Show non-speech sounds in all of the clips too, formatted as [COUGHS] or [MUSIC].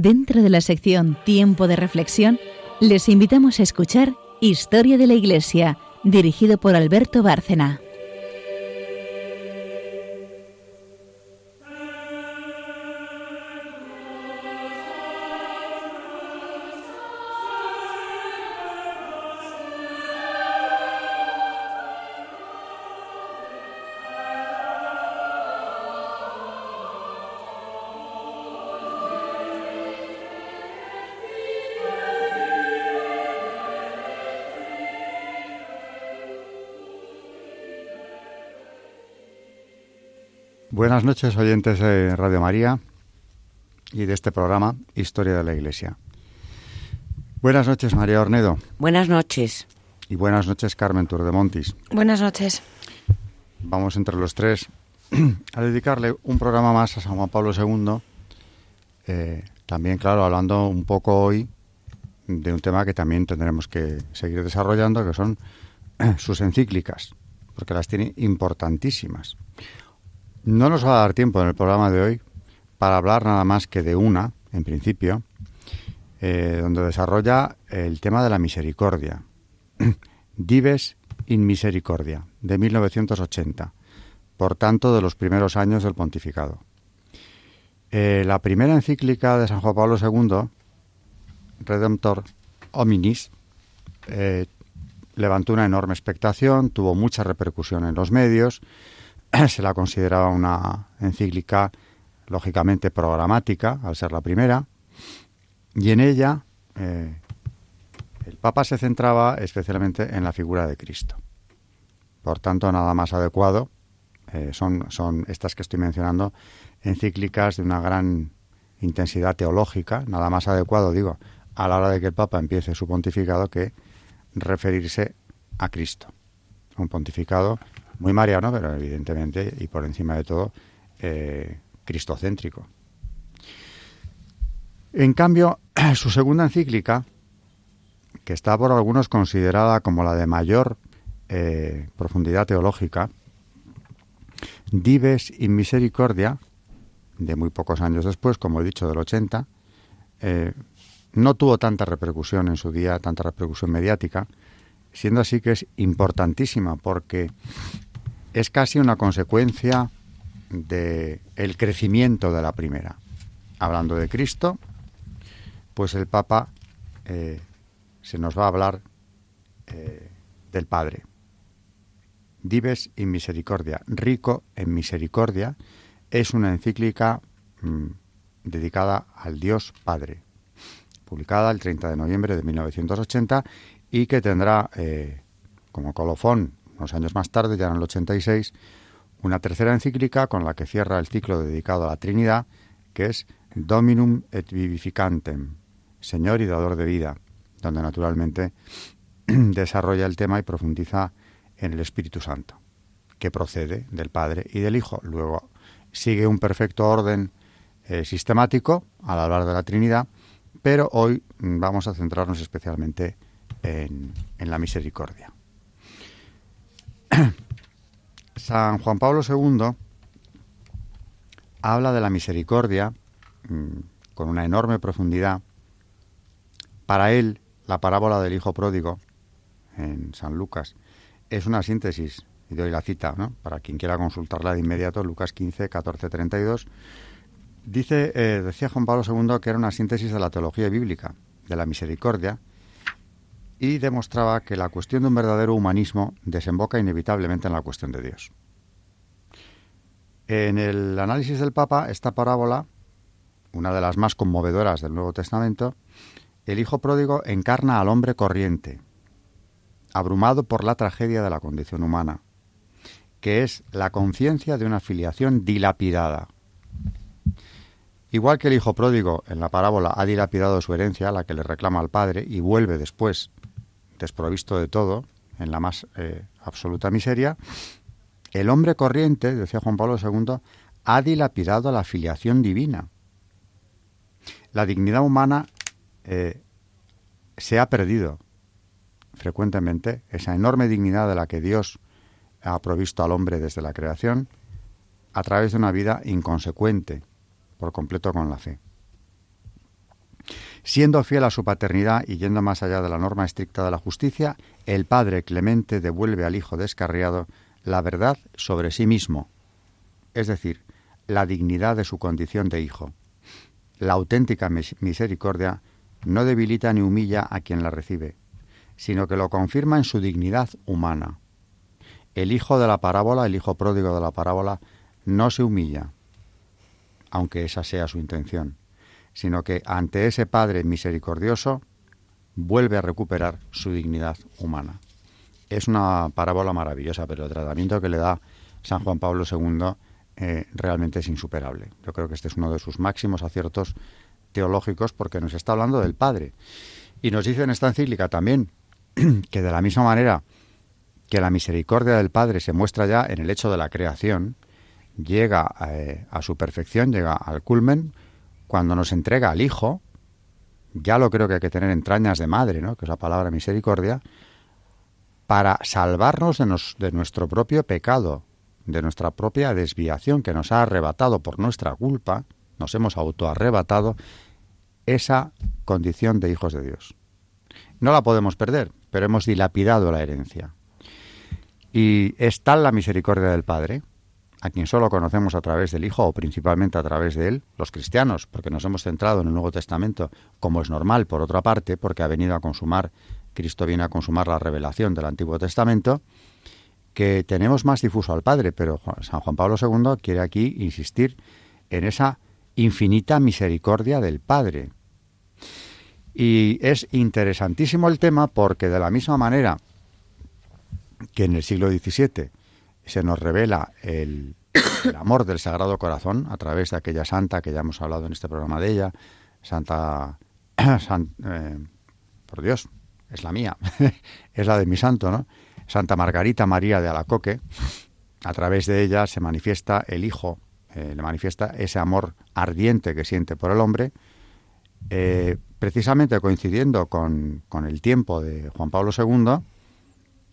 Dentro de la sección Tiempo de Reflexión, les invitamos a escuchar Historia de la Iglesia, dirigido por Alberto Bárcena. Buenas noches, oyentes de Radio María y de este programa Historia de la Iglesia. Buenas noches, María Ornedo. Buenas noches. Y buenas noches, Carmen Turdemontis. Buenas noches. Vamos entre los tres [CLEARS THROAT] a dedicarle un programa más a San Juan Pablo II. Eh, también, claro, hablando un poco hoy de un tema que también tendremos que seguir desarrollando, que son [CLEARS THROAT] sus encíclicas, porque las tiene importantísimas. No nos va a dar tiempo en el programa de hoy para hablar nada más que de una, en principio, eh, donde desarrolla el tema de la misericordia. [CLEARS THROAT] Dives in Misericordia, de 1980, por tanto de los primeros años del pontificado. Eh, la primera encíclica de San Juan Pablo II, Redemptor Hominis, eh, levantó una enorme expectación, tuvo mucha repercusión en los medios, [CLEARS THROAT] se la consideraba una encíclica lógicamente programática, al ser la primera, y en ella eh, el Papa se centraba especialmente en la figura de Cristo. Por tanto, nada más adecuado eh, son, son estas que estoy mencionando, encíclicas de una gran intensidad teológica, nada más adecuado, digo, a la hora de que el Papa empiece su pontificado que referirse a Cristo. Un pontificado muy mariano, pero evidentemente y por encima de todo eh, cristocéntrico. En cambio, [CLEARS THROAT] su segunda encíclica, que está por algunos considerada como la de mayor eh, profundidad teológica, Dives in Misericordia, de muy pocos años después, como he dicho, del 80, eh, no tuvo tanta repercusión en su día, tanta repercusión mediática, siendo así que es importantísima porque es casi una consecuencia del el crecimiento de la primera. Hablando de Cristo, pues el Papa eh, se nos va a hablar eh, del Padre. Dives in Misericordia, rico en misericordia, es una encíclica mm, dedicada al Dios Padre, publicada el 30 de noviembre de 1980 y que tendrá eh, como colofón unos años más tarde, ya en el 86, una tercera encíclica con la que cierra el ciclo dedicado a la Trinidad, que es Dominum et Vivificantem, Señor y Dador de Vida, donde naturalmente [CLEARS THROAT] desarrolla el tema y profundiza en el Espíritu Santo, que procede del Padre y del Hijo. Luego sigue un perfecto orden eh, sistemático al hablar de la Trinidad, pero hoy mm, vamos a centrarnos especialmente en la misericordia. [CLEARS THROAT] San Juan Pablo II habla de la misericordia mm, con una enorme profundidad. Para él, la parábola del Hijo Pródigo en San Lucas es una síntesis, y doy la cita, ¿no? para quien quiera consultarla de inmediato, Lucas 15, 14, 32. Dice, eh, decía Juan Pablo II que era una síntesis de la teología bíblica, de la misericordia, y demostraba que la cuestión de un verdadero humanismo desemboca inevitablemente en la cuestión de Dios. En el análisis del Papa, esta parábola, una de las más conmovedoras del Nuevo Testamento, el Hijo Pródigo encarna al hombre corriente, abrumado por la tragedia de la condición humana, que es la conciencia de una filiación dilapidada. Igual que el Hijo Pródigo en la parábola ha dilapidado su herencia, la que le reclama al Padre, y vuelve después desprovisto de todo, en la más eh, absoluta miseria, el hombre corriente, decía Juan Pablo II, ha dilapidado la filiación divina. La dignidad humana eh, se ha perdido frecuentemente, esa enorme dignidad de la que Dios ha provisto al hombre desde la creación, a través de una vida inconsecuente por completo con la fe. Siendo fiel a su paternidad y yendo más allá de la norma estricta de la justicia, el padre Clemente devuelve al hijo descarriado la verdad sobre sí mismo, es decir, la dignidad de su condición de hijo. La auténtica misericordia no debilita ni humilla a quien la recibe, sino que lo confirma en su dignidad humana. El hijo de la parábola, el hijo pródigo de la parábola, no se humilla, aunque esa sea su intención, sino que ante ese Padre misericordioso vuelve a recuperar su dignidad humana. Es una parábola maravillosa, pero el tratamiento que le da San Juan Pablo II eh, realmente es insuperable. Yo creo que este es uno de sus máximos aciertos teológicos porque nos está hablando del Padre. Y nos dice en esta encíclica también [CLEARS THROAT] que de la misma manera que la misericordia del Padre se muestra ya en el hecho de la creación, llega eh, a su perfección, llega al culmen, cuando nos entrega al Hijo, ya lo creo que hay que tener entrañas de madre, ¿no? que es la palabra misericordia, para salvarnos de, de nuestro propio pecado, de nuestra propia desviación que nos ha arrebatado por nuestra culpa, nos hemos autoarrebatado esa condición de hijos de Dios. No la podemos perder, pero hemos dilapidado la herencia. Y es tal la misericordia del Padre, a quien solo conocemos a través del Hijo o principalmente a través de Él, los cristianos, porque nos hemos centrado en el Nuevo Testamento, como es normal por otra parte, porque ha venido a consumar, Cristo viene a consumar la revelación del Antiguo Testamento, que tenemos más difuso al Padre, pero San Juan Pablo II quiere aquí insistir en esa infinita misericordia del Padre. Y es interesantísimo el tema porque de la misma manera que en el siglo XVII se nos revela el, amor del Sagrado Corazón a través de aquella santa que ya hemos hablado en este programa de ella, Santa, [CLEARS THROAT] eh, por Dios, es la mía, [LAUGHS] es la de mi santo, ¿no? Santa Margarita María de Alacoque, a través de ella se manifiesta el Hijo, eh, le manifiesta ese amor ardiente que siente por el hombre, eh, precisamente coincidiendo con, con, el tiempo de Juan Pablo II,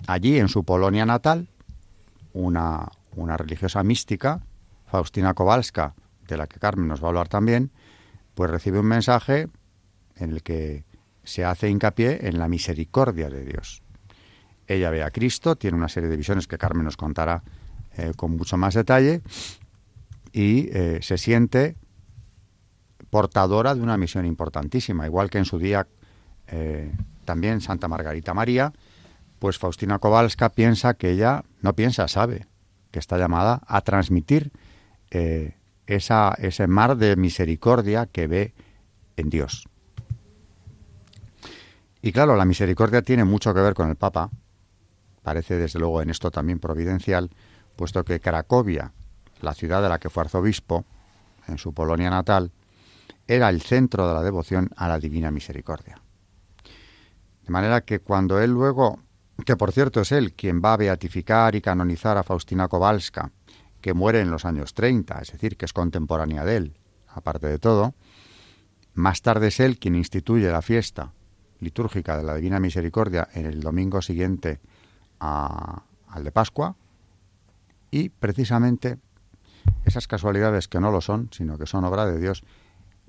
allí en su Polonia natal, una, una religiosa mística, Faustina Kowalska, de la que Carmen nos va a hablar también, pues recibe un mensaje en el que se hace hincapié en la misericordia de Dios. Ella ve a Cristo, tiene una serie de visiones que Carmen nos contará eh, con mucho más detalle y eh, se siente portadora de una misión importantísima, igual que en su día eh, también Santa Margarita María, pues Faustina Kowalska piensa que ella, no piensa, sabe, que está llamada a transmitir esa, ese mar de misericordia que ve en Dios. Y claro, la misericordia tiene mucho que ver con el Papa, parece desde luego en esto también providencial, puesto que Cracovia, la ciudad de la que fue arzobispo, en su Polonia natal, era el centro de la devoción a la Divina Misericordia. De manera que cuando él luego, que por cierto es él quien va a beatificar y canonizar a Faustina Kowalska, que muere en los años 30, es decir, que es contemporánea de él, aparte de todo, más tarde es él quien instituye la fiesta litúrgica de la Divina Misericordia en el domingo siguiente al de Pascua y precisamente esas casualidades que no lo son, sino que son obra de Dios,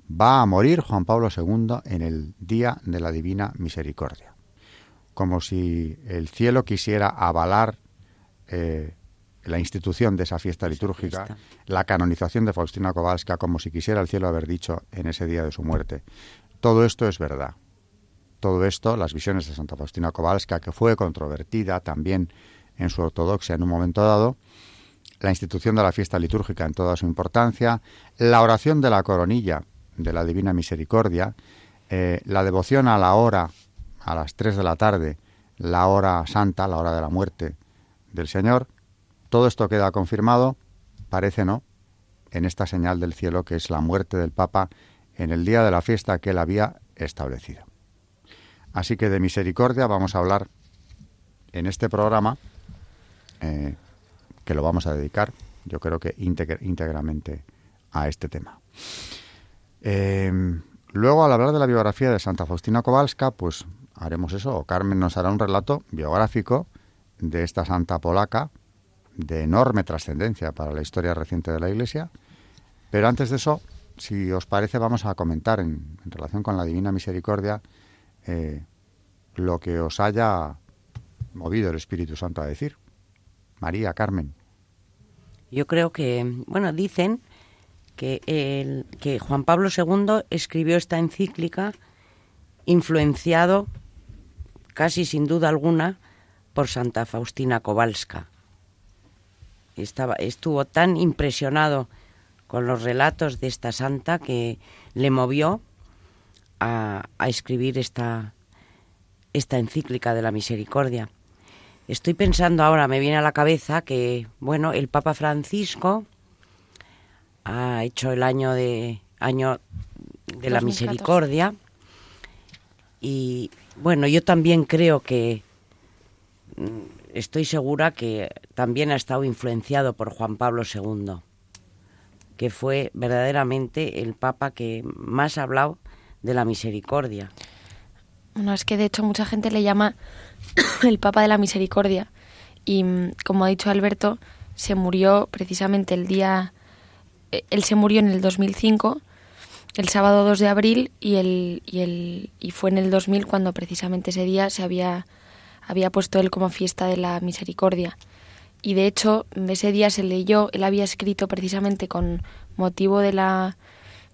va a morir Juan Pablo II en el día de la Divina Misericordia. Como si el cielo quisiera avalar eh, la institución de esa fiesta litúrgica, la canonización de Faustina Kowalska, como si quisiera el cielo haber dicho en ese día de su muerte. Todo esto es verdad todo esto, las visiones de Santa Faustina Kowalska, que fue controvertida también en su ortodoxia en un momento dado, la institución de la fiesta litúrgica en toda su importancia, la oración de la coronilla de la Divina Misericordia, eh, la devoción a la hora, a las 3 de la tarde, la hora santa, la hora de la muerte del Señor, todo esto queda confirmado, parece no, en esta señal del cielo que es la muerte del Papa en el día de la fiesta que él había establecido. Así que de misericordia vamos a hablar en este programa, eh, que lo vamos a dedicar, yo creo que íntegramente a este tema. Em, luego, al hablar de la biografía de Santa Faustina Kowalska, pues haremos eso, Carmen nos hará un relato biográfico de esta santa polaca de enorme trascendencia para la historia reciente de la Iglesia. Pero antes de eso, si os parece, vamos a comentar en, relación con la Divina Misericordia eh, lo que os haya movido el Espíritu Santo a decir. María, Carmen. Yo creo que, bueno, dicen que, el, que Juan Pablo II escribió esta encíclica influenciado, casi sin duda alguna, por Santa Faustina Kowalska. Estaba, estuvo tan impresionado con los relatos de esta santa que le movió a, escribir esta, esta encíclica de la misericordia. Estoy pensando ahora, me viene a la cabeza que, bueno, el Papa Francisco ha hecho el año de año de la misericordia y bueno, yo también creo que mm, estoy segura que también ha estado influenciado por Juan Pablo II que fue verdaderamente el Papa que más ha hablado de la misericordia. Bueno, es que de hecho mucha gente le llama [COUGHS] el Papa de la Misericordia y mm, como ha dicho Alberto, se murió precisamente el día... Eh, él se murió en el 2005, el sábado 2 de abril, y, el, y, el, y fue en el 2000 cuando precisamente ese día se había, había puesto él como fiesta de la misericordia. Y de hecho ese día se leyó, él había escrito precisamente con motivo de la,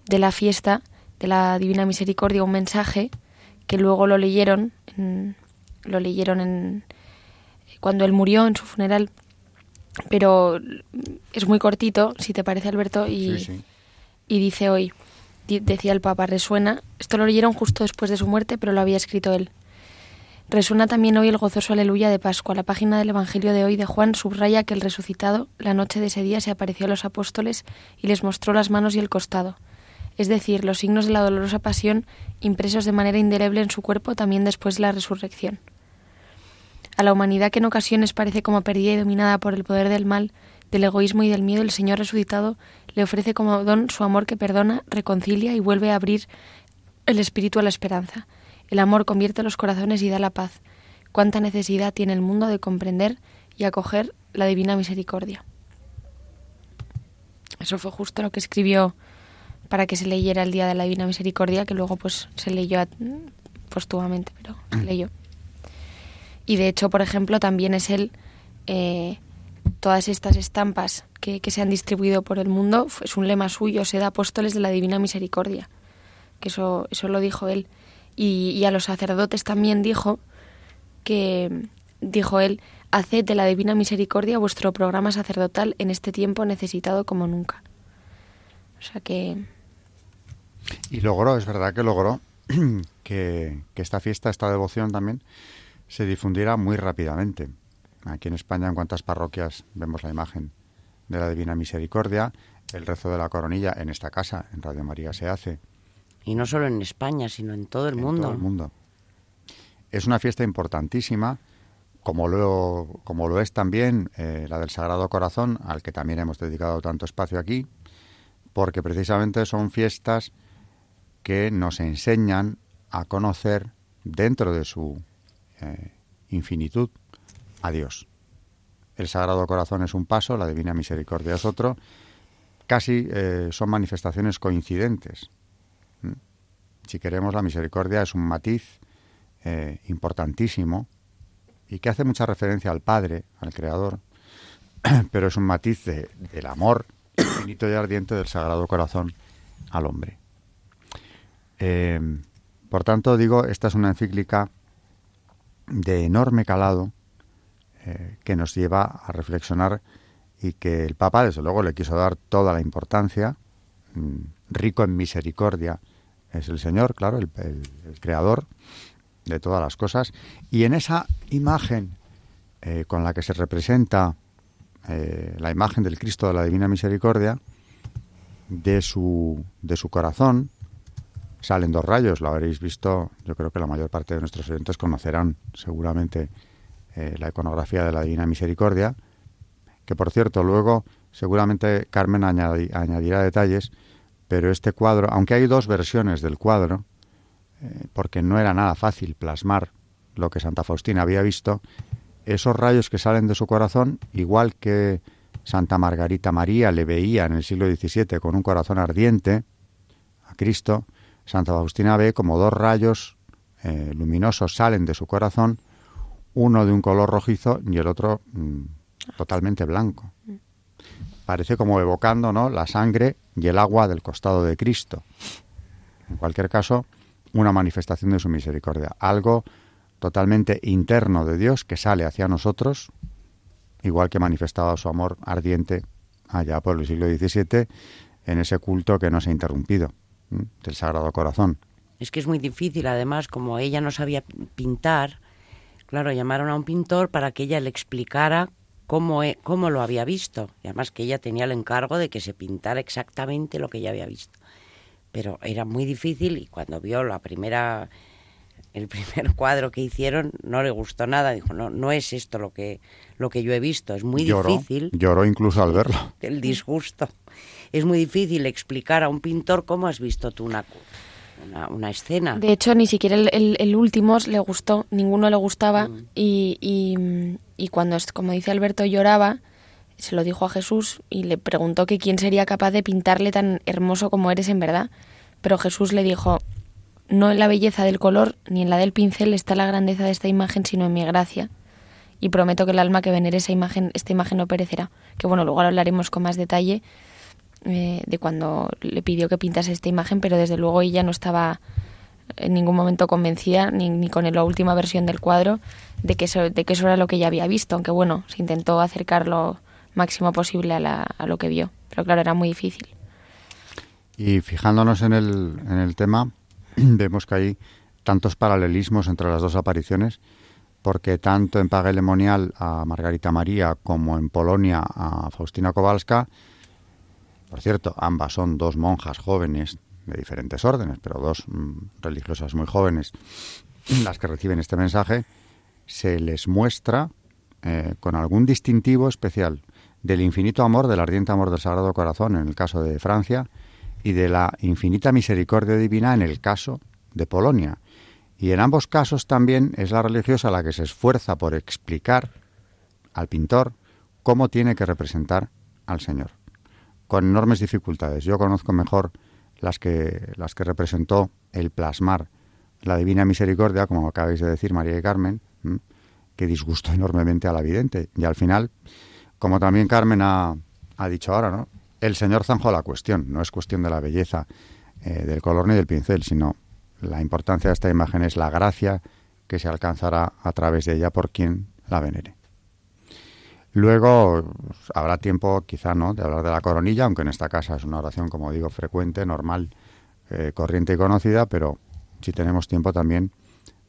de la fiesta de la Divina Misericordia un mensaje que luego lo leyeron, lo leyeron en, cuando él murió en su funeral, pero es muy cortito, si te parece Alberto, y, y dice hoy, decía el Papa, resuena, esto lo leyeron justo después de su muerte, pero lo había escrito él. Resuena también hoy el gozoso aleluya de Pascua. La página del Evangelio de hoy de Juan subraya que el resucitado, la noche de ese día, se apareció a los apóstoles y les mostró las manos y el costado. Es decir, los signos de la dolorosa pasión impresos de manera indeleble en su cuerpo también después de la resurrección. A la humanidad que en ocasiones parece como perdida y dominada por el poder del mal, del egoísmo y del miedo, el Señor resucitado le ofrece como don su amor que perdona, reconcilia y vuelve a abrir el espíritu a la esperanza el amor convierte los corazones y da la paz. Cuánta necesidad tiene el mundo de comprender y acoger la divina misericordia. Eso fue justo lo que escribió para que se leyera el Día de la Divina Misericordia, que luego pues se leyó postumamente, pero se mm. leyó. Y de hecho, por ejemplo, también es él, eh, todas estas estampas que, se han distribuido por el mundo, es un lema suyo, sed apóstoles de la Divina Misericordia, que eso, eso lo dijo él. Y, a los sacerdotes también dijo que, dijo él, haced de la divina misericordia vuestro programa sacerdotal en este tiempo necesitado como nunca. O sea que... Y logró, es verdad que logró [CLEARS THROAT] que, que esta fiesta, esta devoción también, se difundiera muy rápidamente. Aquí en España, en cuantas parroquias vemos la imagen de la Divina Misericordia, el rezo de la coronilla en esta casa, en Radio María se hace, y no solo en España, sino en todo el mundo. Todo el mundo. Es una fiesta importantísima, como lo, como lo es también eh, la del Sagrado Corazón, al que también hemos dedicado tanto espacio aquí, porque precisamente son fiestas que nos enseñan a conocer dentro de su eh, infinitud a Dios. El Sagrado Corazón es un paso, la Divina Misericordia es otro. Casi eh, son manifestaciones coincidentes si queremos, la misericordia es un matiz eh, importantísimo y que hace mucha referencia al Padre, al Creador, [CLEARS THROAT] pero es un matiz del amor infinito y ardiente del Sagrado Corazón al hombre. Eh, por tanto, digo, esta es una encíclica de enorme calado eh, que nos lleva a reflexionar y que el Papa, desde luego, le quiso dar toda la importancia, mm, rico en misericordia, es el Señor, claro, el, creador de todas las cosas. Y en esa imagen eh, con la que se representa eh, la imagen del Cristo de la Divina Misericordia, de su, de su corazón, salen dos rayos, lo habréis visto, yo creo que la mayor parte de nuestros oyentes conocerán seguramente eh, la iconografía de la Divina Misericordia, que por cierto luego seguramente Carmen añadirá detalles, pero este cuadro, aunque hay dos versiones del cuadro, eh, porque no era nada fácil plasmar lo que Santa Faustina había visto, esos rayos que salen de su corazón, igual que Santa Margarita María le veía en el siglo XVII con un corazón ardiente, Cristo, Santa Faustina ve como dos rayos eh, luminosos salen de su corazón, uno de un color rojizo y el otro mm, totalmente blanco. Parece como evocando ¿no? la sangre y el agua del costado de Cristo. En cualquier caso, una manifestación de su misericordia, algo totalmente interno de Dios que sale hacia nosotros, igual que manifestaba su amor ardiente allá por el siglo XVII en ese culto que no se ha interrumpido del Sagrado Corazón. Es que es muy difícil, además, como ella no sabía pintar, claro, llamaron a un pintor para que ella le explicara cómo, e, cómo lo había visto. Y además que ella tenía el encargo de que se pintara exactamente lo que ella había visto. Pero era muy difícil y cuando vio la primera el [LAUGHS] primer cuadro que hicieron no le gustó nada, dijo, no, no es esto lo que, lo que yo he visto, es muy difícil. Lloró incluso al verlo. El disgusto. Es muy difícil explicar a un pintor cómo has visto tú una, una, escena. De hecho, ni siquiera el, el, último le gustó, ninguno le gustaba mm. y, y, y, cuando, como dice Alberto, lloraba, se lo dijo a Jesús y le preguntó que quién sería capaz de pintarle tan hermoso como eres en verdad. Pero Jesús le dijo, no en la belleza del color ni en la del pincel está la grandeza de esta imagen, sino en mi gracia. Y prometo que el alma que venere esa imagen, esta imagen no perecerá. Que bueno, luego hablaremos con más detalle eh, de cuando le pidió que pintase esta imagen, pero desde luego ella no estaba en ningún momento convencida, ni, ni con la última versión del cuadro, de que, eso, de que eso era lo que ella había visto, aunque bueno, se intentó acercar lo máximo posible a, a lo que vio, pero claro, era muy difícil. Y fijándonos en el, en el tema, [CLEARS THROAT] vemos que hay tantos paralelismos entre las dos apariciones, porque tanto en Paga Lemonial a Margarita María como en Polonia a Faustina Kowalska, por cierto, ambas son dos monjas jóvenes de diferentes órdenes, pero dos mm, religiosas muy jóvenes, las que reciben este mensaje, se les muestra eh, con algún distintivo especial del infinito amor, del ardiente amor del Sagrado Corazón en el caso de Francia, y de la infinita misericordia divina en el caso de Polonia. Y en ambos casos también es la religiosa la que se esfuerza por explicar al pintor cómo tiene que representar al Señor, con enormes dificultades. Yo conozco mejor las que, las que representó el plasmar la divina misericordia, como acabáis de decir María y Carmen, que disgustó enormemente a la vidente. Y al final, como también Carmen ha, ha dicho ahora, ¿no? el Señor zanjó la cuestión. No es cuestión de la belleza eh, del color ni del pincel, sino la importancia de esta imagen es la gracia que se alcanzará a través de ella por quien la venere. Luego habrá tiempo, quizá no, de hablar de la coronilla, aunque en esta casa es una oración, como digo, frecuente, normal, eh, corriente y conocida, pero si tenemos tiempo también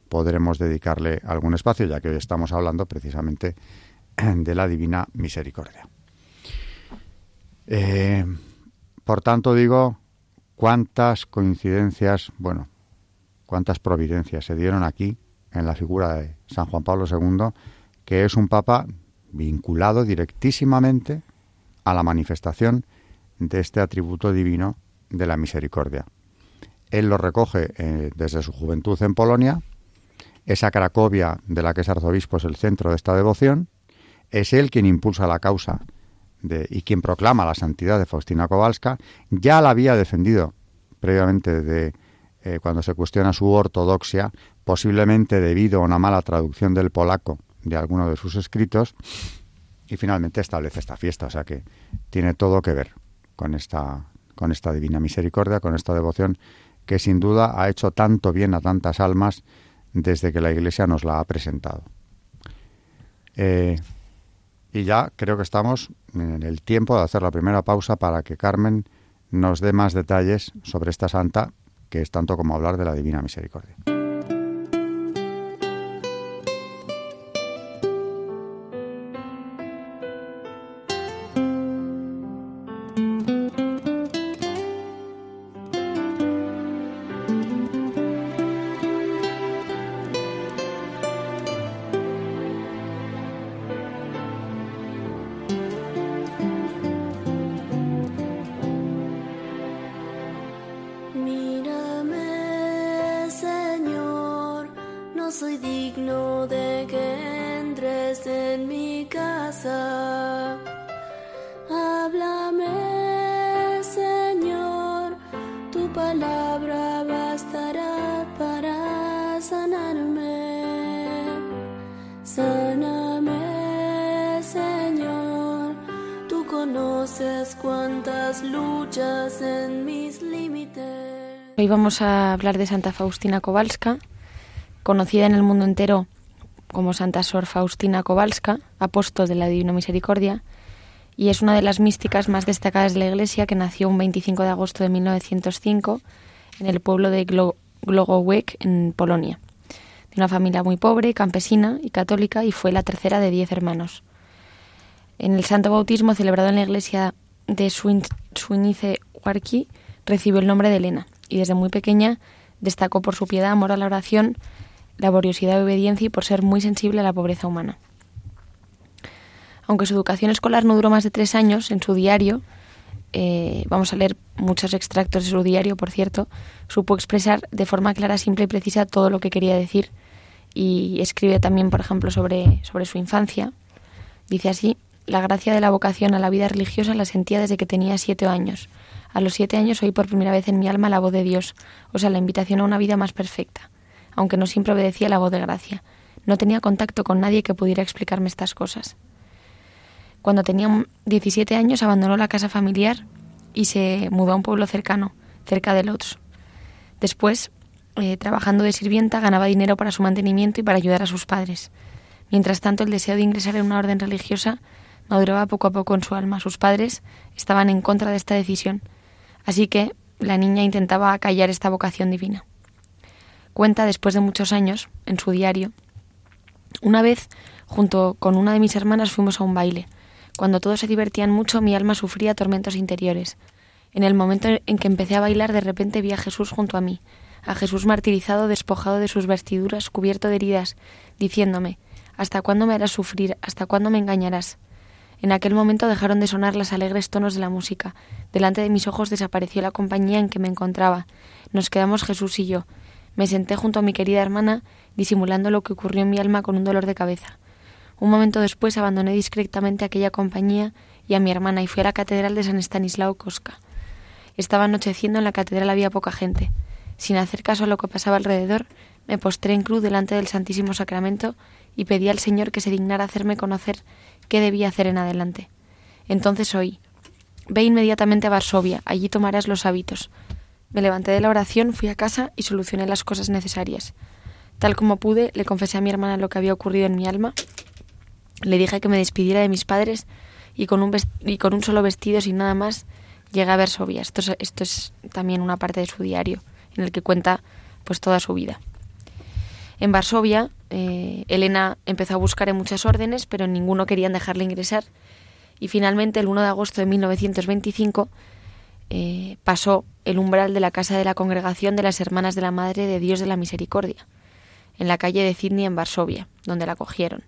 podremos dedicarle algún espacio, ya que hoy estamos hablando precisamente [CLEARS THROAT] de la Divina Misericordia. Eh, por tanto, digo, cuántas coincidencias, bueno, cuántas providencias se dieron aquí en la figura de San Juan Pablo II, que es un papa vinculado directísimamente a la manifestación de este atributo divino de la misericordia. Él lo recoge eh, desde su juventud en Polonia, esa Cracovia de la que es arzobispo es el centro de esta devoción, es él quien impulsa la causa y quien proclama la santidad de Faustina Kowalska, ya la había defendido previamente de eh, cuando se cuestiona su ortodoxia, posiblemente debido a una mala traducción del polaco de alguno de sus escritos, y finalmente establece esta fiesta, o sea que tiene todo que ver con esta, con esta divina misericordia, con esta devoción que sin duda ha hecho tanto bien a tantas almas desde que la Iglesia nos la ha presentado. Eh, y ya creo que estamos en el tiempo de hacer la primera pausa para que Carmen nos dé más detalles sobre esta santa, que es tanto como hablar de la Divina Misericordia. soy digno de que entres en mi casa. Háblame, Señor, tu palabra bastará para sanarme. Sáname, Señor, tú conoces cuántas luchas en mis límites. Hoy vamos a hablar de Santa Faustina Kowalska conocida en el mundo entero como Santa Sor Faustina Kowalska, apóstol de la Divina Misericordia, y es una de las místicas más destacadas de la Iglesia que nació un 25 de agosto de 1905 en el pueblo de Glo Glogowek, en Polonia, de una familia muy pobre, campesina y católica, y fue la tercera de diez hermanos. En el santo bautismo celebrado en la iglesia de Suinice Huarqui recibió el nombre de Elena, y desde muy pequeña destacó por su piedad, amor a la oración, laboriosidad y obediencia y por ser muy sensible a la pobreza humana. Aunque su educación escolar no duró más de tres años, en su diario eh, vamos a leer muchos extractos de su diario, por cierto, supo expresar de forma clara, simple y precisa todo lo que quería decir y escribe también, por ejemplo, sobre, sobre su infancia. Dice así, la gracia de la vocación a la vida religiosa la sentía desde que tenía siete años. A los siete años oí por primera vez en mi alma la voz de Dios, o sea, la invitación a una vida más perfecta, aunque no siempre obedecía la voz de gracia. No tenía contacto con nadie que pudiera explicarme estas cosas. Cuando tenía 17 años abandonó la casa familiar y se mudó a un pueblo cercano, cerca de Lodz. Después, eh, trabajando de sirvienta, ganaba dinero para su mantenimiento y para ayudar a sus padres. Mientras tanto, el deseo de ingresar en una orden religiosa maduraba poco a poco en su alma. Sus padres estaban en contra de esta decisión, así que la niña intentaba acallar esta vocación divina. Cuenta, después de muchos años, en su diario, una vez, junto con una de mis hermanas, fuimos a un baile. Cuando todos se divertían mucho, mi alma sufría tormentos interiores. En el momento en que empecé a bailar, de repente vi a Jesús junto a mí, a Jesús martirizado, despojado de sus vestiduras, cubierto de heridas, diciéndome ¿Hasta cuándo me harás sufrir? ¿Hasta cuándo me engañarás? En aquel momento dejaron de sonar las alegres tonos de la música. Delante de mis ojos desapareció la compañía en que me encontraba. Nos quedamos Jesús y yo. Me senté junto a mi querida hermana, disimulando lo que ocurrió en mi alma con un dolor de cabeza. Un momento después abandoné discretamente aquella compañía y a mi hermana y fui a la catedral de San Estanislao Cosca. Estaba anocheciendo, en la catedral había poca gente. Sin hacer caso a lo que pasaba alrededor, me postré en cruz delante del Santísimo Sacramento y pedí al Señor que se dignara hacerme conocer qué debía hacer en adelante. Entonces oí Ve inmediatamente a Varsovia, allí tomarás los hábitos. Me levanté de la oración, fui a casa y solucioné las cosas necesarias. Tal como pude, le confesé a mi hermana lo que había ocurrido en mi alma le dije que me despidiera de mis padres y con un, y con un solo vestido, sin nada más, llegué a Varsovia. Esto es, esto es también una parte de su diario, en el que cuenta pues toda su vida. En Varsovia, eh, Elena empezó a buscar en muchas órdenes, pero ninguno querían dejarle ingresar. Y finalmente, el 1 de agosto de 1925, eh, pasó el umbral de la casa de la congregación de las Hermanas de la Madre de Dios de la Misericordia, en la calle de Sydney, en Varsovia, donde la cogieron.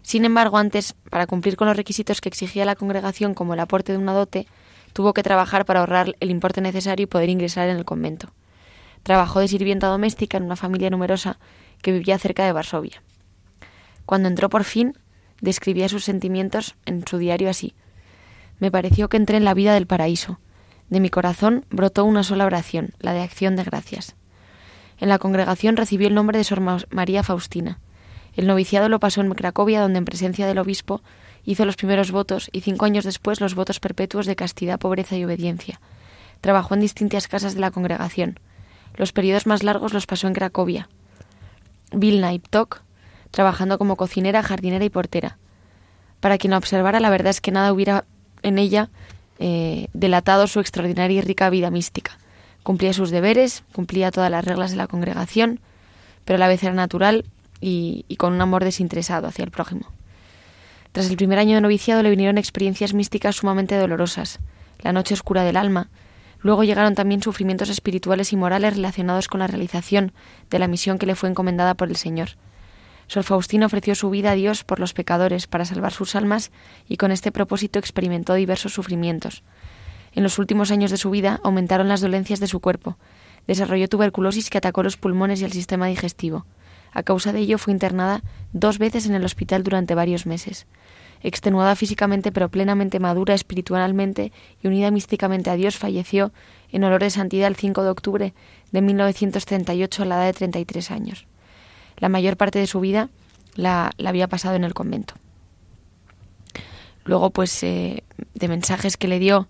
Sin embargo, antes, para cumplir con los requisitos que exigía la congregación como el aporte de una dote, tuvo que trabajar para ahorrar el importe necesario y poder ingresar en el convento. Trabajó de sirvienta doméstica en una familia numerosa que vivía cerca de Varsovia. Cuando entró por fin, describía sus sentimientos en su diario así. Me pareció que entré en la vida del paraíso. De mi corazón brotó una sola oración, la de acción de gracias. En la congregación recibió el nombre de Sor María Faustina. El noviciado lo pasó en Cracovia, donde en presencia del obispo hizo los primeros votos y cinco años después los votos perpetuos de castidad, pobreza y obediencia. Trabajó en distintas casas de la congregación. Los periodos más largos los pasó en Cracovia, Vilna y Ptok, trabajando como cocinera, jardinera y portera. Para quien la observara, la verdad es que nada hubiera en ella eh, delatado su extraordinaria y rica vida mística. Cumplía sus deberes, cumplía todas las reglas de la congregación, pero a la vez era natural y, con un amor desinteresado hacia el prójimo. Tras el primer año de noviciado le vinieron experiencias místicas sumamente dolorosas, la noche oscura del alma, luego llegaron también sufrimientos espirituales y morales relacionados con la realización de la misión que le fue encomendada por el Señor. Sor Faustina ofreció su vida a Dios por los pecadores para salvar sus almas y con este propósito experimentó diversos sufrimientos. En los últimos años de su vida aumentaron las dolencias de su cuerpo. Desarrolló tuberculosis que atacó los pulmones y el sistema digestivo. A causa de ello fue internada dos veces en el hospital durante varios meses. Extenuada físicamente pero plenamente madura espiritualmente y unida místicamente a Dios, falleció en olor de santidad el 5 de octubre de 1938 a la edad de 33 años. La mayor parte de su vida la, la había pasado en el convento. luego pues de mensajes que le dio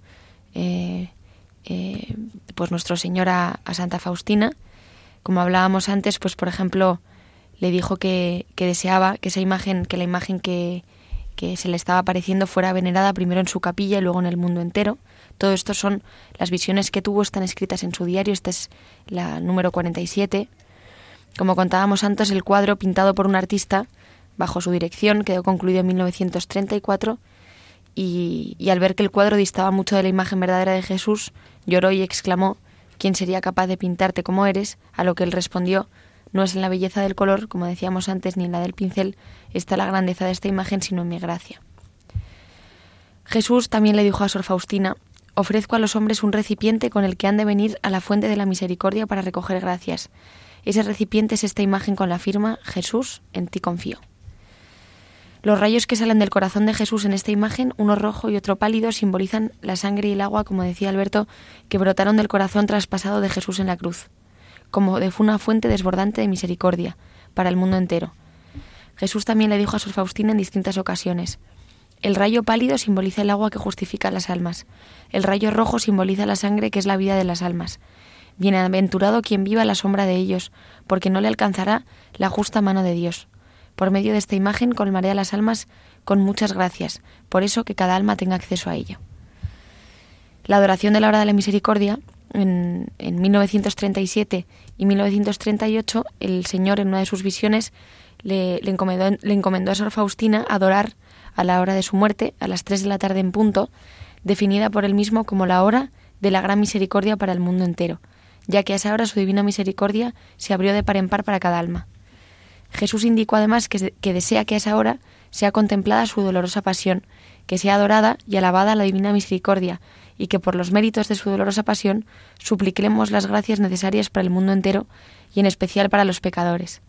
pues nuestro Señor a, a, Santa Faustina. Como hablábamos antes, pues por ejemplo, le dijo que, que deseaba que esa imagen, que la imagen que, que se le estaba apareciendo fuera venerada primero en su capilla y luego en el mundo entero. Todo esto son las visiones que tuvo, están escritas en su diario, esta es la número 47. Como contábamos antes, el cuadro pintado por un artista bajo su dirección quedó concluido en 1934 y, al ver que el cuadro distaba mucho de la imagen verdadera de Jesús, lloró y exclamó ¿Quién sería capaz de pintarte como eres? A lo que él respondió no es en la belleza del color, como decíamos antes, ni en la del pincel, está la grandeza de esta imagen, sino en mi gracia. Jesús también le dijo a Sor Faustina, ofrezco a los hombres un recipiente con el que han de venir a la fuente de la misericordia para recoger gracias. Ese recipiente es esta imagen con la firma Jesús, en ti confío. Los rayos que salen del corazón de Jesús en esta imagen, uno rojo y otro pálido, simbolizan la sangre y el agua, como decía Alberto, que brotaron del corazón traspasado de Jesús en la cruz como de una fuente desbordante de misericordia para el mundo entero. Jesús también le dijo a Sor Faustina en distintas ocasiones, el rayo pálido simboliza el agua que justifica las almas, el rayo rojo simboliza la sangre que es la vida de las almas. Bienaventurado quien viva a la sombra de ellos, porque no le alcanzará la justa mano de Dios. Por medio de esta imagen colmaré a las almas con muchas gracias, por eso que cada alma tenga acceso a ella. La adoración de la hora de la misericordia en, 1937 y 1938, el Señor en una de sus visiones le, encomendó, le encomendó a Sor Faustina adorar a la hora de su muerte, a las 3 de la tarde en punto, definida por él mismo como la hora de la gran misericordia para el mundo entero, ya que a esa hora su divina misericordia se abrió de par en par para cada alma. Jesús indicó además que, desea que a esa hora sea contemplada su dolorosa pasión, que sea adorada y alabada la divina misericordia, y que por los méritos de su dolorosa pasión supliquemos las gracias necesarias para el mundo entero y en especial para los pecadores.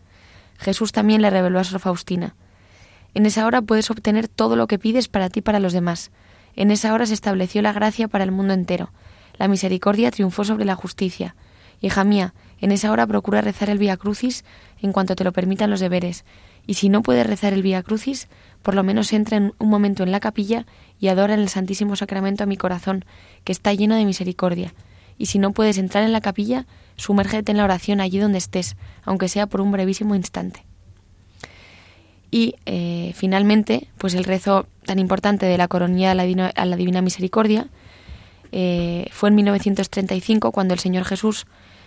Jesús también le reveló a Sor Faustina. En esa hora puedes obtener todo lo que pides para ti y para los demás. En esa hora se estableció la gracia para el mundo entero. La misericordia triunfó sobre la justicia. Hija mía, en esa hora procura rezar el Via Crucis en cuanto te lo permitan los deberes, y si no puedes rezar el Via Crucis, por lo menos entra en un momento en la capilla y adora en el Santísimo Sacramento a mi corazón, que está lleno de misericordia. Y si no puedes entrar en la capilla, sumérgete en la oración allí donde estés, aunque sea por un brevísimo instante. Y eh, finalmente, pues el rezo tan importante de la coronilla a la, Divina, Misericordia eh, fue en 1935 cuando el Señor Jesús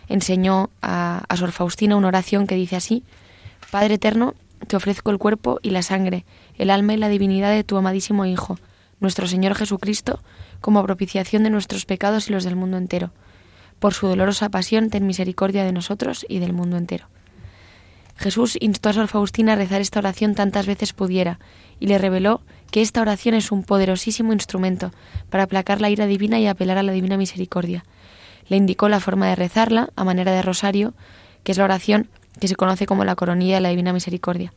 enseñó a, Sor Faustina una oración que dice así, Padre Eterno, te ofrezco el cuerpo y la sangre, el alma y la divinidad de tu amadísimo Hijo, nuestro Señor Jesucristo, como propiciación de nuestros pecados y los del mundo entero. Por su dolorosa pasión, ten misericordia de nosotros y del mundo entero. Jesús instó a Sor Faustina a rezar esta oración tantas veces pudiera, y le reveló que esta oración es un poderosísimo instrumento para aplacar la ira divina y apelar a la divina misericordia. Le indicó la forma de rezarla, a manera de rosario, que es la oración que se conoce como la coronilla de la Divina Misericordia.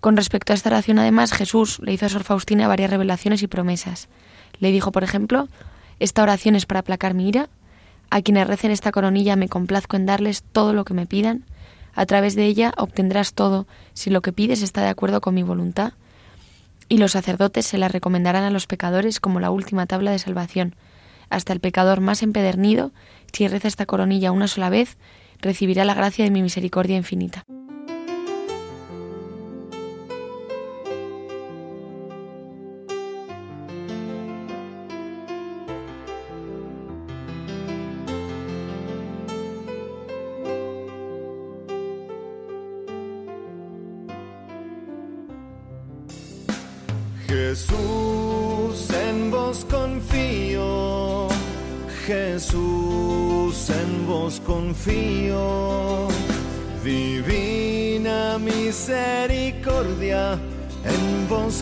Con respecto a esta oración, además, Jesús le hizo a Sor Faustina varias revelaciones y promesas. Le dijo, por ejemplo, esta oración es para aplacar mi ira, a quienes recen esta coronilla me complazco en darles todo lo que me pidan, a través de ella obtendrás todo si lo que pides está de acuerdo con mi voluntad, y los sacerdotes se la recomendarán a los pecadores como la última tabla de salvación. Hasta el pecador más empedernido, si reza esta coronilla una sola vez, recibirá la gracia de mi misericordia infinita.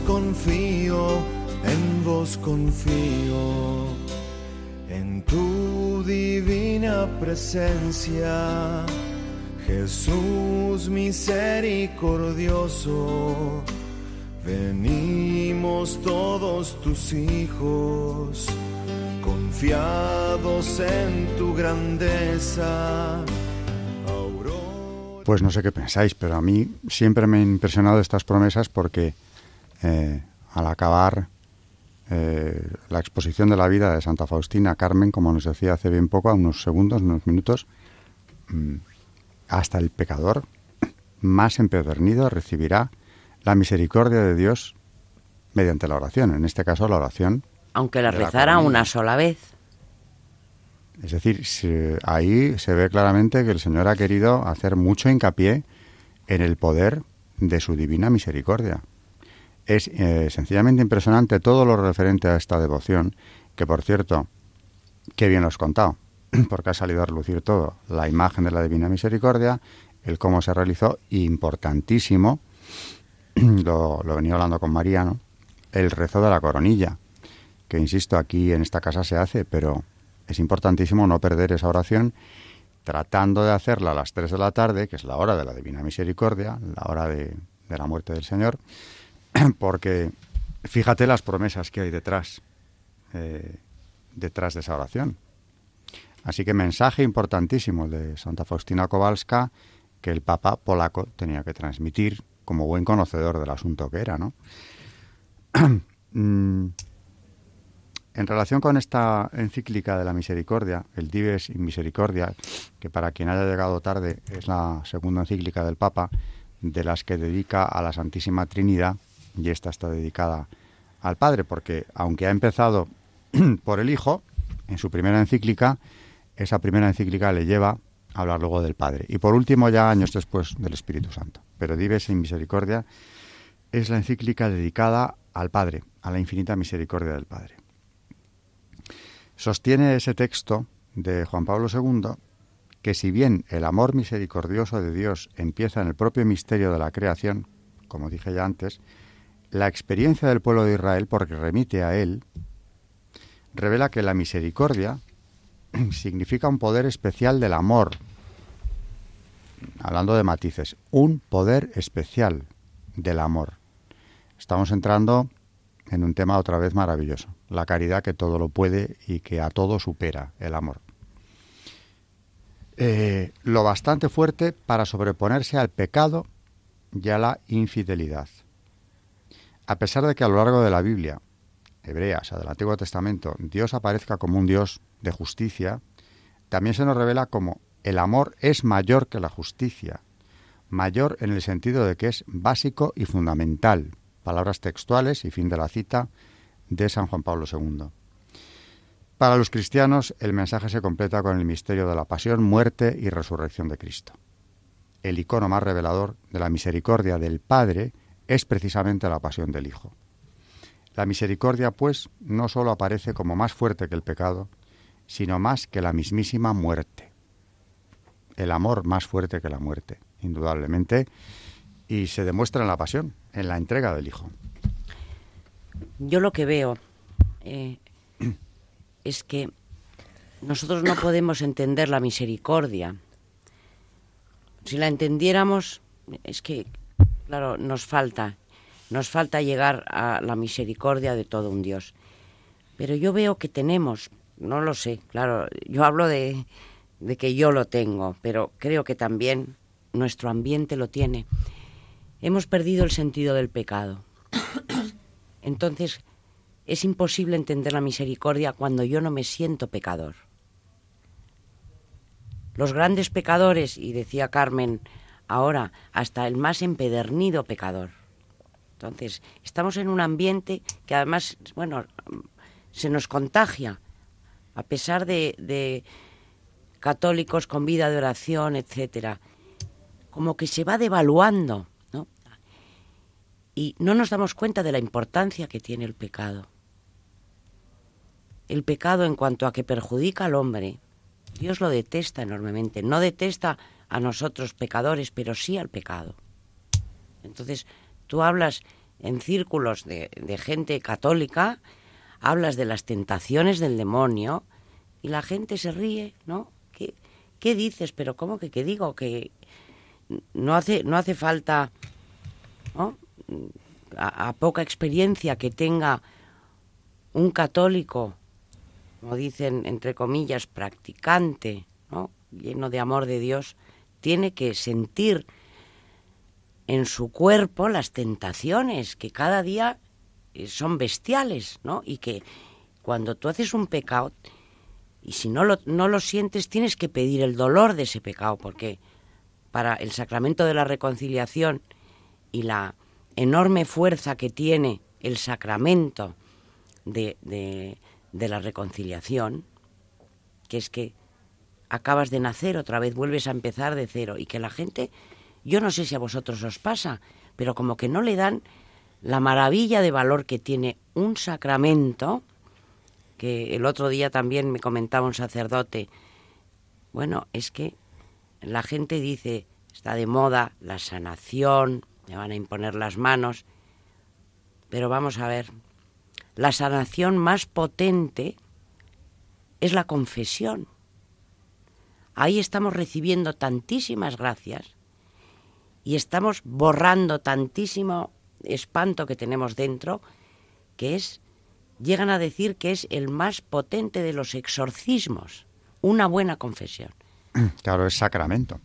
Confío, en vos confío, en tu divina presencia, Jesús misericordioso, venimos todos tus hijos confiados en tu grandeza. Pues no sé qué pensáis, pero a mí siempre me han impresionado estas promesas porque eh, al acabar eh, la exposición de la vida de Santa Faustina Carmen, como nos decía hace bien poco, a unos segundos, unos minutos, mm, hasta el pecador más empedernido recibirá la misericordia de Dios mediante la oración, en este caso la oración. Aunque la rezara una sola vez. Es decir, se- ahí se ve claramente que el Señor ha querido hacer mucho hincapié en el poder de su divina misericordia. Es eh, sencillamente impresionante todo lo referente a esta devoción, que por cierto, qué bien lo has contado, [CLEARS THROAT] porque ha salido a relucir todo. La imagen de la divina misericordia, el cómo se realizó, importantísimo, [CLEARS THROAT] lo, lo venía hablando con Mariano, el rezo de la coronilla, que insisto, aquí en esta casa se hace, pero es importantísimo no perder esa oración tratando de hacerla a las 3 de la tarde, que es la hora de la Divina Misericordia, la hora de, de la muerte del Señor, [CLEARS THROAT] porque fíjate las promesas que hay detrás, eh, detrás de esa oración. Así que mensaje importantísimo el de Santa Faustina Kowalska que el Papa polaco tenía que transmitir como buen conocedor del asunto que era, ¿no? [CLEARS THROAT] Mm, en relación con esta encíclica de la misericordia, el Dives in Misericordia, que para quien haya llegado tarde es la segunda encíclica del Papa, de las que dedica a la Santísima Trinidad, y esta está dedicada al Padre, porque aunque ha empezado [CLEARS THROAT] por el Hijo, en su primera encíclica, esa primera encíclica le lleva a hablar luego del Padre. Y por último, ya años después, del Espíritu Santo. Pero Dives in Misericordia es la encíclica dedicada al Padre, a la infinita misericordia del Padre. Sostiene ese texto de Juan Pablo II que si bien el amor misericordioso de Dios empieza en el propio misterio de la creación, como dije ya antes, la experiencia del pueblo de Israel, porque remite a él, revela que la misericordia [CLEARS THROAT] significa un poder especial del amor, hablando de matices, un poder especial del amor. Estamos entrando en un tema otra vez maravilloso, la caridad que todo lo puede y que a todo supera el amor. Eh, lo bastante fuerte para sobreponerse al pecado y a la infidelidad. A pesar de que a lo largo de la Biblia hebrea, o sea, del Antiguo Testamento, Dios aparezca como un Dios de justicia, también se nos revela como el amor es mayor que la justicia, mayor en el sentido de que es básico y fundamental, palabras textuales y fin de la cita de San Juan Pablo II. Para los cristianos, el mensaje se completa con el misterio de la pasión, muerte y resurrección de Cristo. El icono más revelador de la misericordia del Padre es precisamente la pasión del Hijo. La misericordia, pues, no sólo aparece como más fuerte que el pecado, sino más que la mismísima muerte. El amor más fuerte que la muerte, indudablemente, y se demuestra en la pasión, en la entrega del Hijo. Yo lo que veo eh, [CLEARS THROAT] es que nosotros no podemos entender la misericordia. Si la entendiéramos, es que, claro, nos falta, nos falta llegar a la misericordia de todo un Dios. Pero yo veo que tenemos, no lo sé, claro, yo hablo de, de que yo lo tengo, pero creo que también nuestro ambiente lo tiene. Hemos perdido el sentido del pecado. Entonces, es imposible entender la misericordia cuando yo no me siento pecador. Los grandes pecadores, y decía Carmen ahora, hasta el más empedernido pecador. Entonces, estamos en un ambiente que además, bueno, se nos contagia, a pesar de, católicos con vida de oración, etcétera, como que se va devaluando, ¿no? Y no nos damos cuenta de la importancia que tiene el pecado. El pecado en cuanto a que perjudica al hombre, Dios lo detesta enormemente. No detesta a nosotros pecadores, pero sí al pecado. Entonces, tú hablas en círculos de, gente católica, hablas de las tentaciones del demonio y la gente se ríe, ¿no? ¿Qué, dices? Pero ¿cómo que qué digo? Que no hace, no hace falta. A, a poca experiencia que tenga un católico, como dicen entre comillas, practicante, ¿no? lleno de amor de Dios, tiene que sentir en su cuerpo las tentaciones que cada día son bestiales, ¿no? Y que cuando tú haces un pecado, y si no lo, no lo sientes, tienes que pedir el dolor de ese pecado, porque para el sacramento de la reconciliación y la enorme fuerza que tiene el sacramento de, de, de la reconciliación, que es que acabas de nacer, otra vez vuelves a empezar de cero y que la gente, yo no sé si a vosotros os pasa, pero como que no le dan la maravilla de valor que tiene un sacramento, que el otro día también me comentaba un sacerdote, bueno, es que la gente dice, está de moda la sanación, me van a imponer las manos, pero vamos a ver, la sanación más potente es la confesión. Ahí estamos recibiendo tantísimas gracias y estamos borrando tantísimo espanto que tenemos dentro que es llegan a decir que es el más potente de los exorcismos, una buena confesión. [CLEARS THROAT] Claro, es sacramento.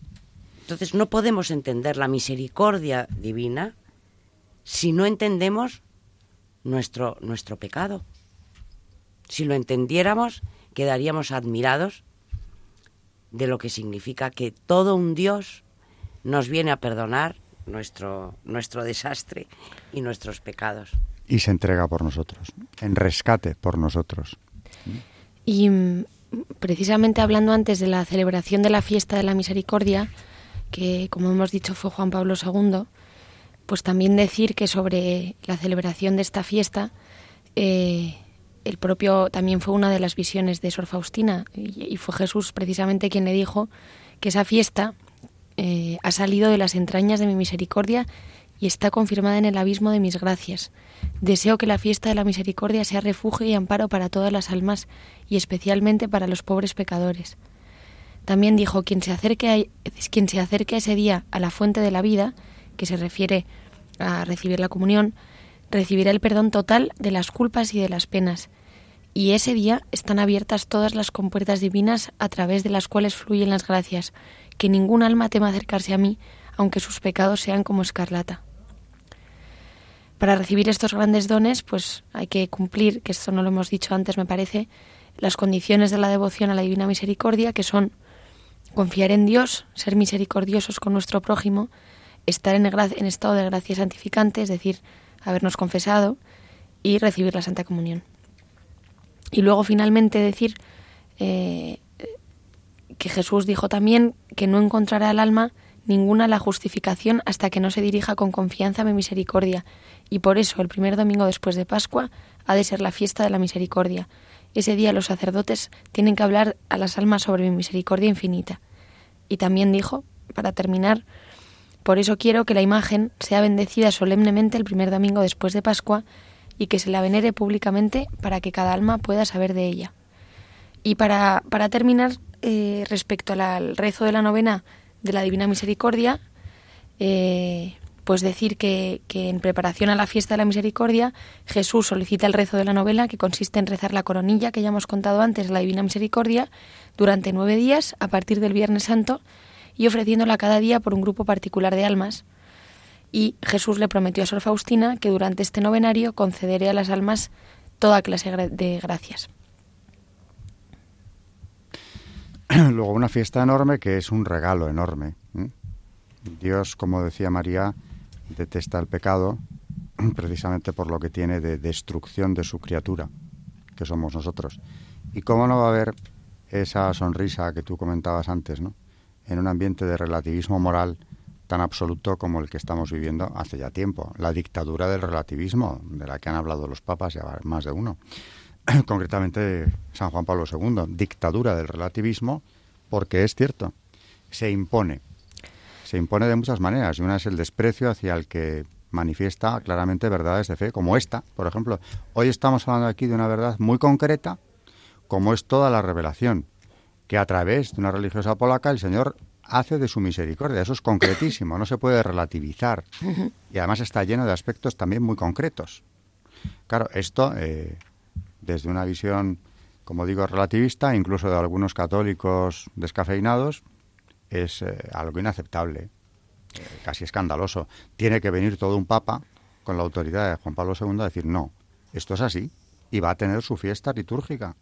Entonces no podemos entender la misericordia divina si no entendemos nuestro, nuestro pecado. Si lo entendiéramos, quedaríamos admirados de lo que significa que todo un Dios nos viene a perdonar nuestro, nuestro desastre y nuestros pecados. Y se entrega por nosotros, en rescate por nosotros. Y mm, precisamente hablando antes de la celebración de la fiesta de la misericordia, que como hemos dicho fue Juan Pablo II, pues también decir que sobre la celebración de esta fiesta, eh, el propio también fue una de las visiones de Sor Faustina y, fue Jesús precisamente quien le dijo que esa fiesta eh, ha salido de las entrañas de mi misericordia y está confirmada en el abismo de mis gracias. Deseo que la fiesta de la misericordia sea refugio y amparo para todas las almas y especialmente para los pobres pecadores. También dijo, quien se acerque a, quien se acerque ese día a la fuente de la vida, que se refiere a recibir la comunión, recibirá el perdón total de las culpas y de las penas. Y ese día están abiertas todas las compuertas divinas a través de las cuales fluyen las gracias, que ningún alma tema acercarse a mí, aunque sus pecados sean como escarlata. Para recibir estos grandes dones, pues hay que cumplir, que esto no lo hemos dicho antes, me parece, las condiciones de la devoción a la Divina Misericordia, que son confiar en Dios, ser misericordiosos con nuestro prójimo, estar en, en estado de gracia santificante, es decir, habernos confesado y recibir la Santa Comunión. Y luego finalmente decir eh, que Jesús dijo también que no encontrará el alma ninguna la justificación hasta que no se dirija con confianza a mi misericordia, y por eso el primer domingo después de Pascua ha de ser la fiesta de la misericordia. Ese día los sacerdotes tienen que hablar a las almas sobre mi misericordia infinita. Y también dijo, para terminar, por eso quiero que la imagen sea bendecida solemnemente el primer domingo después de Pascua y que se la venere públicamente para que cada alma pueda saber de ella. Y para, para terminar, eh, respecto al rezo de la novena de la Divina Misericordia, eh, pues decir que, que, en preparación a la fiesta de la Misericordia, Jesús solicita el rezo de la novela, que consiste en rezar la coronilla que ya hemos contado antes, la Divina Misericordia, durante nueve días, a partir del Viernes Santo, y ofreciéndola cada día por un grupo particular de almas. Y Jesús le prometió a Sor Faustina que durante este novenario concederé a las almas toda clase de gracias. [CLEARS THROAT] Luego una fiesta enorme que es un regalo enorme. Dios, como decía María, detesta el pecado [CLEARS THROAT] precisamente por lo que tiene de destrucción de su criatura, que somos nosotros. ¿Y cómo no va a haber esa sonrisa que tú comentabas antes, ¿no? En un ambiente de relativismo moral tan absoluto como el que estamos viviendo hace ya tiempo. La dictadura del relativismo, de la que han hablado los papas, ya más de uno. [CLEARS THROAT] Concretamente San Juan Pablo II, dictadura del relativismo, porque es cierto, se impone. Se impone de muchas maneras, y una es el desprecio hacia el que manifiesta claramente verdades de fe, como esta, por ejemplo. Hoy estamos hablando aquí de una verdad muy concreta, como es toda la revelación que a través de una religiosa polaca el Señor hace de su misericordia. Eso es concretísimo, no se puede relativizar. Y además está lleno de aspectos también muy concretos. Claro, esto, eh, desde una visión, como digo, relativista, incluso de algunos católicos descafeinados, es eh, algo inaceptable, eh, casi escandaloso. Tiene que venir todo un papa con la autoridad de Juan Pablo II a decir, no, Esto es así y va a tener su fiesta litúrgica.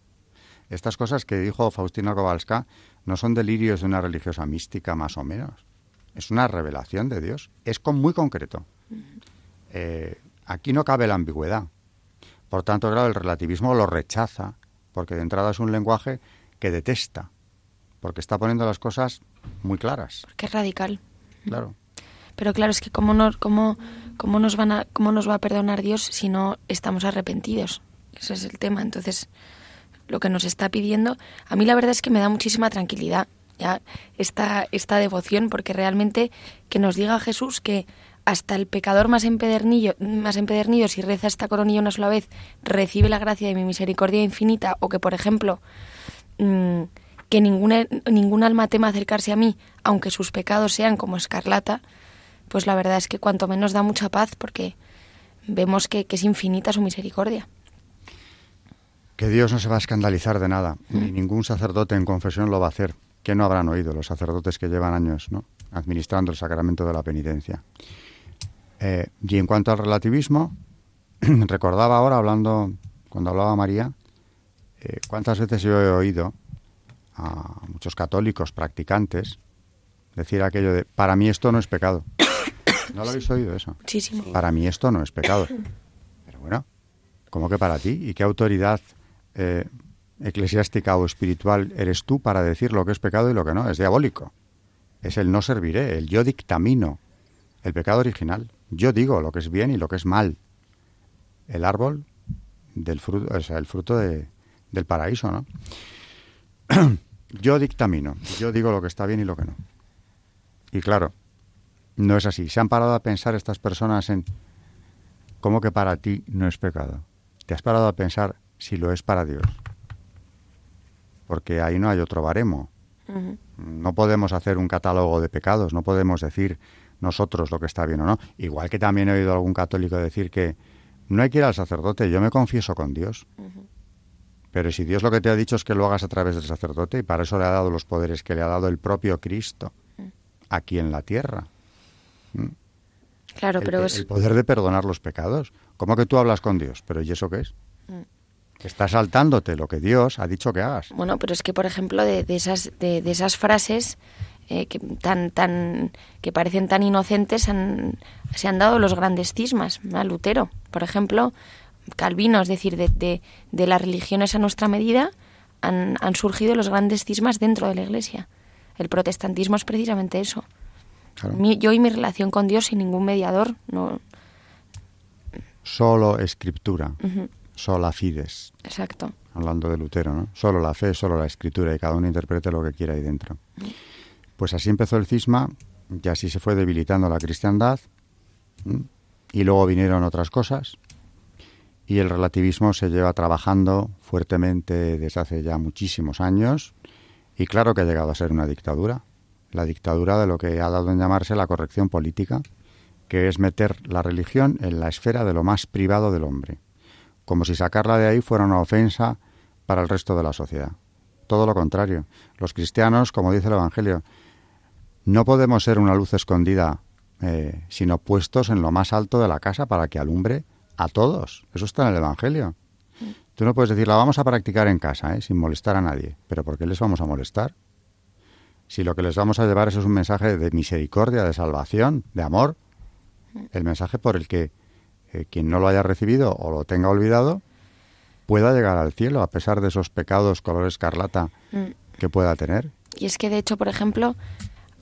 Estas cosas que dijo Faustina Kowalska no son delirios de una religiosa mística más o menos. Es una revelación de Dios. Es con muy concreto. Eh, aquí no cabe la ambigüedad. Por tanto, claro, el relativismo lo rechaza, porque de entrada es un lenguaje que detesta, porque está poniendo las cosas muy claras. Porque es radical. Claro. Pero claro, es que cómo nos, cómo, cómo nos, van a, cómo nos va a perdonar Dios si no estamos arrepentidos. Ese es el tema. Entonces, lo que nos está pidiendo, a mí la verdad es que me da muchísima tranquilidad ya esta, esta devoción, porque realmente que nos diga Jesús que hasta el pecador más empedernido, más empedernido, si reza esta coronilla una sola vez, recibe la gracia de mi misericordia infinita, o que, por ejemplo, mm, que ninguna, ningún alma tema acercarse a mí, aunque sus pecados sean como escarlata, pues la verdad es que cuanto menos da mucha paz, porque vemos que, que es infinita su misericordia. Que Dios no se va a escandalizar de nada, ni ningún sacerdote en confesión lo va a hacer. que no habrán oído los sacerdotes que llevan años ¿no? administrando el sacramento de la penitencia? Eh, y en cuanto al relativismo, [CLEARS THROAT] recordaba ahora, hablando, cuando hablaba María, eh, cuántas veces yo he oído a muchos católicos practicantes decir aquello de, para mí esto no es pecado. [COUGHS] ¿No lo habéis oído eso? Muchísimo. Para mí esto no es pecado. [COUGHS] Pero bueno, ¿cómo que para ti? ¿Y qué autoridad eh, eclesiástica o espiritual eres tú para decir lo que es pecado y lo que no? Es diabólico. Es el no serviré, el yo dictamino, el pecado original. Yo digo lo que es bien y lo que es mal. El árbol del fruto, o sea, el fruto de, del paraíso, ¿no? [CLEARS THROAT] yo dictamino, yo digo lo que está bien y lo que no. Y claro, no es así. Se han parado a pensar estas personas en cómo que para ti no es pecado. Te has parado a pensar si lo es para Dios. Porque ahí no hay otro baremo. No podemos hacer un catálogo de pecados, no podemos decir nosotros lo que está bien o no. Igual que también he oído a algún católico decir que no hay que ir al sacerdote, yo me confieso con Dios. Pero si Dios lo que te ha dicho es que lo hagas a través del sacerdote, y para eso le ha dado los poderes que le ha dado el propio Cristo aquí en la tierra. Claro, el, pero el- es... el poder de perdonar los pecados. ¿Cómo que tú hablas con Dios? Pero ¿y eso qué es? Mm. Que estás saltándote lo que Dios ha dicho que hagas. Bueno, pero es que, por ejemplo, de, de esas, de, de esas frases eh, que, tan, tan, que parecen tan inocentes han- se han dado los grandes cismas. A Lutero, por ejemplo, Calvino, es decir, de, de, de las religiones a nuestra medida han, han surgido los grandes cismas dentro de la Iglesia. El protestantismo es precisamente eso. Claro. Mi- yo y mi relación con Dios sin ningún mediador. No, Solo escritura, Ujú, sola fides. exacto. hablando de Lutero, ¿no? Solo la fe, solo la escritura y cada uno interprete lo que quiera ahí dentro. Pues así empezó el cisma y así se fue debilitando la cristiandad ¿m? y luego vinieron otras cosas y el relativismo se lleva trabajando fuertemente desde hace ya muchísimos años y claro que ha llegado a ser una dictadura, la dictadura de lo que ha dado en llamarse la corrección política, que es meter la religión en la esfera de lo más privado del hombre como si sacarla de ahí fuera una ofensa para el resto de la sociedad. Todo lo contrario. Los cristianos, como dice el Evangelio, no podemos ser una luz escondida, eh, sino puestos en lo más alto de la casa para que alumbre a todos. Eso está en el Evangelio. Tú no puedes decir, la vamos a practicar en casa, ¿eh? sin molestar a nadie. ¿Pero por qué les vamos a molestar? Si lo que les vamos a llevar es un mensaje de misericordia, de salvación, de amor, el mensaje por el que eh, quien no lo haya recibido o lo tenga olvidado pueda llegar al cielo a pesar de esos pecados color escarlata Mm. que pueda tener. Y es que, de hecho, por ejemplo,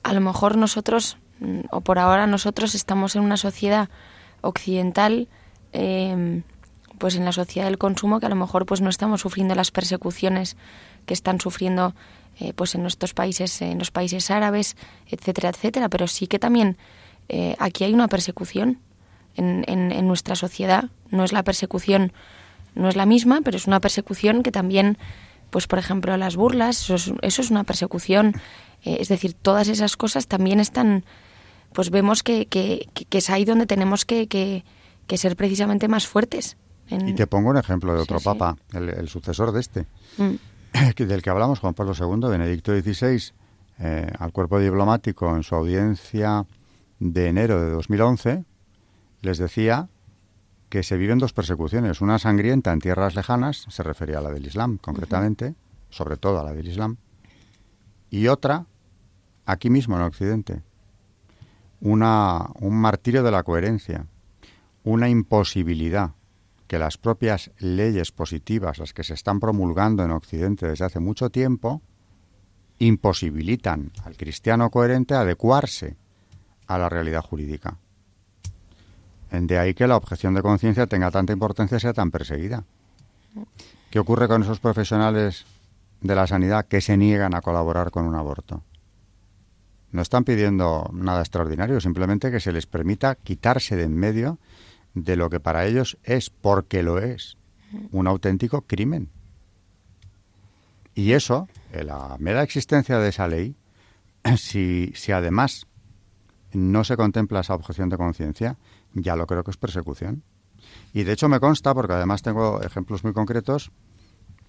a lo mejor nosotros, mm, o por ahora nosotros, estamos en una sociedad occidental, eh, pues en la sociedad del consumo, que a lo mejor pues no estamos sufriendo las persecuciones que están sufriendo eh, pues en nuestros países, en los países árabes, etcétera, etcétera. Pero sí que también eh, aquí hay una persecución en, en, en nuestra sociedad. No es la persecución, no es la misma, pero es una persecución que también pues por ejemplo las burlas, eso es, eso es una persecución, eh, es decir, todas esas cosas también están, pues vemos que, que, que- que es ahí donde tenemos que, que, que ser precisamente más fuertes. en- Y te pongo un ejemplo de otro sí. papa, el, el sucesor de este, Mm, [CLEARS THROAT] del que hablamos, Juan Pablo II, Benedicto XVI, eh, al cuerpo diplomático en su audiencia de enero de 2011, les decía que se viven dos persecuciones. Una sangrienta en tierras lejanas, se refería a la del Islam concretamente, sobre todo a la del Islam, y otra aquí mismo en Occidente. Una, un martirio de la coherencia, una imposibilidad que las propias leyes positivas, las que se están promulgando en Occidente desde hace mucho tiempo, imposibilitan al cristiano coherente adecuarse a la realidad jurídica. De ahí que la objeción de conciencia tenga tanta importancia y sea tan perseguida. ¿Qué ocurre con esos profesionales de la sanidad que se niegan a colaborar con un aborto? No están pidiendo nada extraordinario, simplemente que se les permita quitarse de en medio de lo que para ellos es, porque lo es, un auténtico crimen. Y eso, la mera existencia de esa ley, [CLEARS THROAT] si, si además no se contempla esa objeción de conciencia, ya lo creo que es persecución. Y de hecho me consta, porque además tengo ejemplos muy concretos,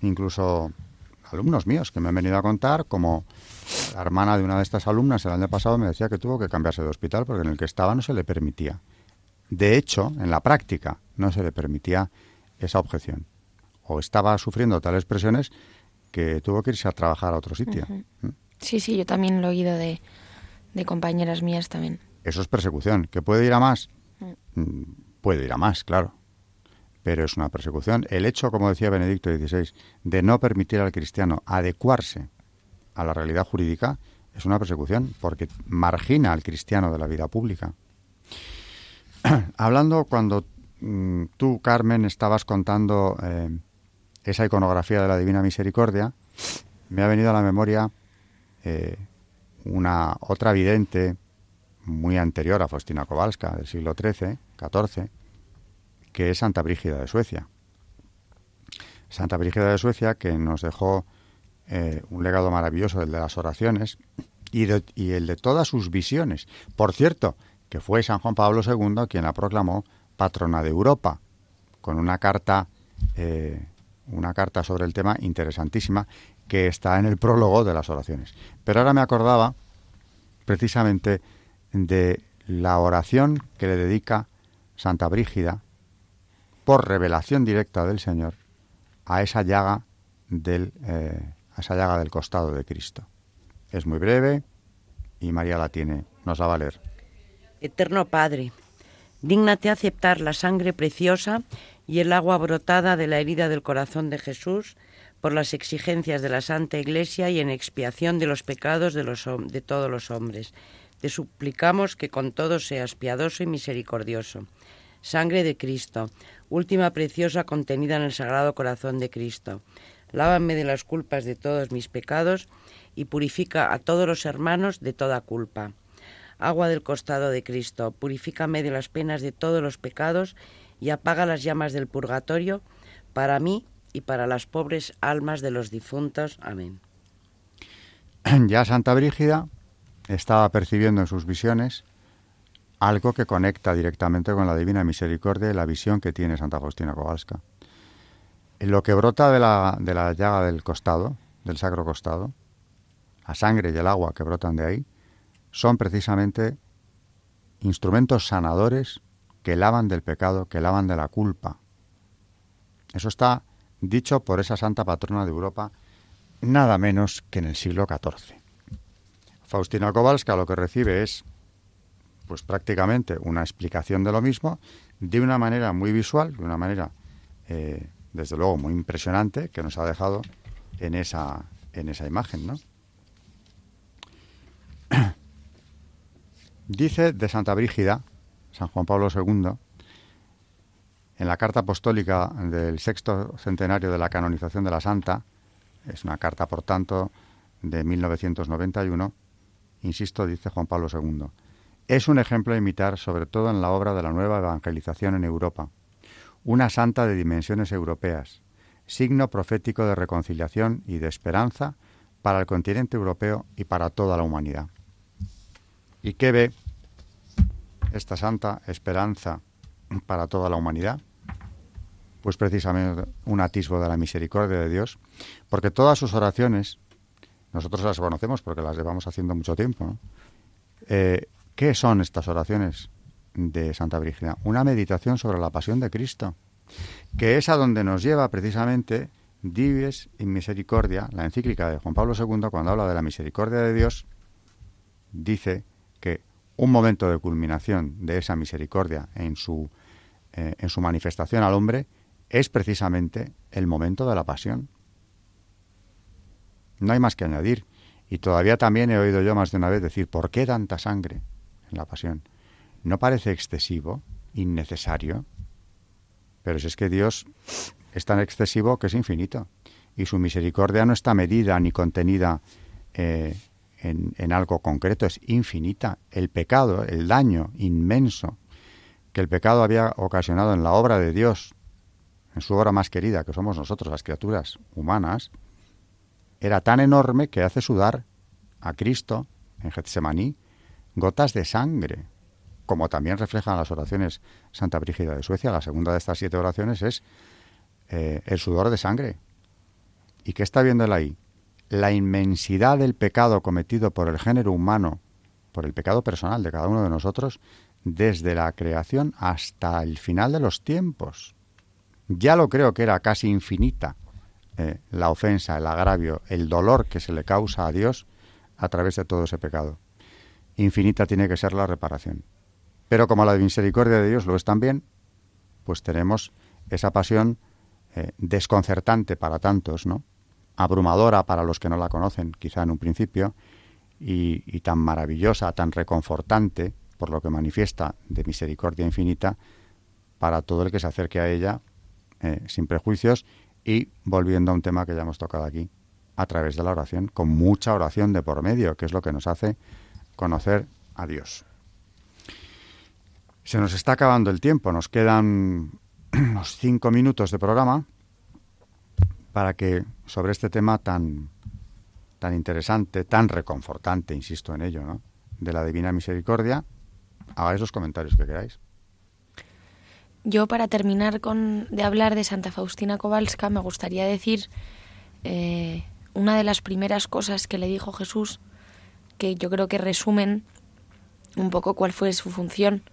incluso alumnos míos que me han venido a contar, como la hermana de una de estas alumnas el año pasado me decía que tuvo que cambiarse de hospital porque en el que estaba no se le permitía. De hecho, en la práctica no se le permitía esa objeción. O estaba sufriendo tales presiones que tuvo que irse a trabajar a otro sitio. ¿Mm? Sí, sí, yo también lo he oído de, de compañeras mías también. Eso es persecución. ¿Que puede ir a más? Mm, Puede ir a más, claro. Pero es una persecución. El hecho, como decía Benedicto XVI, de no permitir al cristiano adecuarse a la realidad jurídica es una persecución porque margina al cristiano de la vida pública. [CLEARS THROAT] Hablando cuando mm, tú, Carmen, estabas contando eh, esa iconografía de la Divina Misericordia, me ha venido a la memoria eh, una otra vidente muy anterior a Faustina Kowalska, del siglo XIII, XIV, que es Santa Brígida de Suecia. Santa Brígida de Suecia, que nos dejó eh, un legado maravilloso, el de las oraciones y, el de todas sus visiones. Por cierto, que fue San Juan Pablo II quien la proclamó patrona de Europa, con una carta, eh, una carta sobre el tema interesantísima que está en el prólogo de las oraciones. Pero ahora me acordaba precisamente de la oración que le dedica Santa Brígida por revelación directa del Señor a esa llaga del, eh, a esa llaga del costado de Cristo. Es muy breve y María la tiene, nos la va a leer. Eterno Padre, dígnate aceptar la sangre preciosa y el agua brotada de la herida del corazón de Jesús por las exigencias de la Santa Iglesia y en expiación de los pecados de, los, de todos los hombres te suplicamos que con todos seas piadoso y misericordioso. Sangre de Cristo, última preciosa contenida en el Sagrado Corazón de Cristo. Lávame de las culpas de todos mis pecados y purifica a todos los hermanos de toda culpa. Agua del costado de Cristo, purifícame de las penas de todos los pecados y apaga las llamas del purgatorio para mí y para las pobres almas de los difuntos. Amén. [CLEARS THROAT] Ya Santa Brígida estaba percibiendo en sus visiones algo que conecta directamente con la divina misericordia y la visión que tiene Santa Faustina Kowalska. Lo que brota de la, de la llaga del costado, del sacro costado, la sangre y el agua que brotan de ahí, son precisamente instrumentos sanadores que lavan del pecado, que lavan de la culpa. Eso está dicho por esa santa patrona de Europa nada menos que en el siglo XIV. Faustina Kowalska lo que recibe es pues prácticamente una explicación de lo mismo de una manera muy visual, de una manera eh, desde luego muy impresionante que nos ha dejado en esa, en esa imagen, ¿no? [CLEARS THROAT] Dice de Santa Brígida, San Juan Pablo II, en la carta apostólica del sexto centenario de la canonización de la Santa, es una carta, por tanto, de 1991, insisto, dice Juan Pablo II. Es un ejemplo a imitar, sobre todo en la obra de la nueva evangelización en Europa. Una santa de dimensiones europeas, signo profético de reconciliación y de esperanza para el continente europeo y para toda la humanidad. ¿Y qué ve esta santa esperanza para toda la humanidad? Pues precisamente un atisbo de la misericordia de Dios, porque todas sus oraciones nosotros las conocemos porque las llevamos haciendo mucho tiempo. Eh, ¿Qué son estas oraciones de Santa Brígida, una meditación sobre la pasión de Cristo, que es a donde nos lleva precisamente Dives in Misericordia, la encíclica de Juan Pablo II, cuando habla de la misericordia de Dios, dice que un momento de culminación de esa misericordia en su, eh, en su manifestación al hombre es precisamente el momento de la pasión. No hay más que añadir. Y todavía también he oído yo más de una vez decir, ¿por qué tanta sangre en la pasión? ¿No parece excesivo, innecesario? Pero si es que Dios es tan excesivo que es infinito. Y su misericordia no está medida ni contenida eh, en, en algo concreto, es infinita. El pecado, el daño inmenso que el pecado había ocasionado en la obra de Dios, en su obra más querida, que somos nosotros, las criaturas humanas, era tan enorme que hace sudar a Cristo en Getsemaní gotas de sangre, como también reflejan las oraciones Santa Brígida de Suecia. La segunda de estas siete oraciones es eh, el sudor de sangre. ¿Y qué está viendo él ahí? La inmensidad del pecado cometido por el género humano, por el pecado personal de cada uno de nosotros, desde la creación hasta el final de los tiempos. Ya lo creo que era casi infinita eh, la ofensa, el agravio, el dolor que se le causa a Dios a través de todo ese pecado. Infinita tiene que ser la reparación. Pero como la misericordia de Dios lo es también, pues tenemos esa pasión eh, desconcertante para tantos, ¿no? abrumadora para los que no la conocen, quizá en un principio, y, tan maravillosa, tan reconfortante, por lo que manifiesta de misericordia infinita, para todo el que se acerque a ella eh, sin prejuicios y volviendo a un tema que ya hemos tocado aquí, a través de la oración, con mucha oración de por medio, que es lo que nos hace conocer a Dios. Se nos está acabando el tiempo, nos quedan [CLEARS THROAT] unos cinco minutos de programa para que sobre este tema tan, tan interesante, tan reconfortante, insisto en ello, ¿no? de la Divina Misericordia, hagáis los comentarios que queráis. Yo, para terminar con, de hablar de Santa Faustina Kowalska, me gustaría decir eh, una de las primeras cosas que le dijo Jesús, que yo creo que resumen un poco cuál fue su función.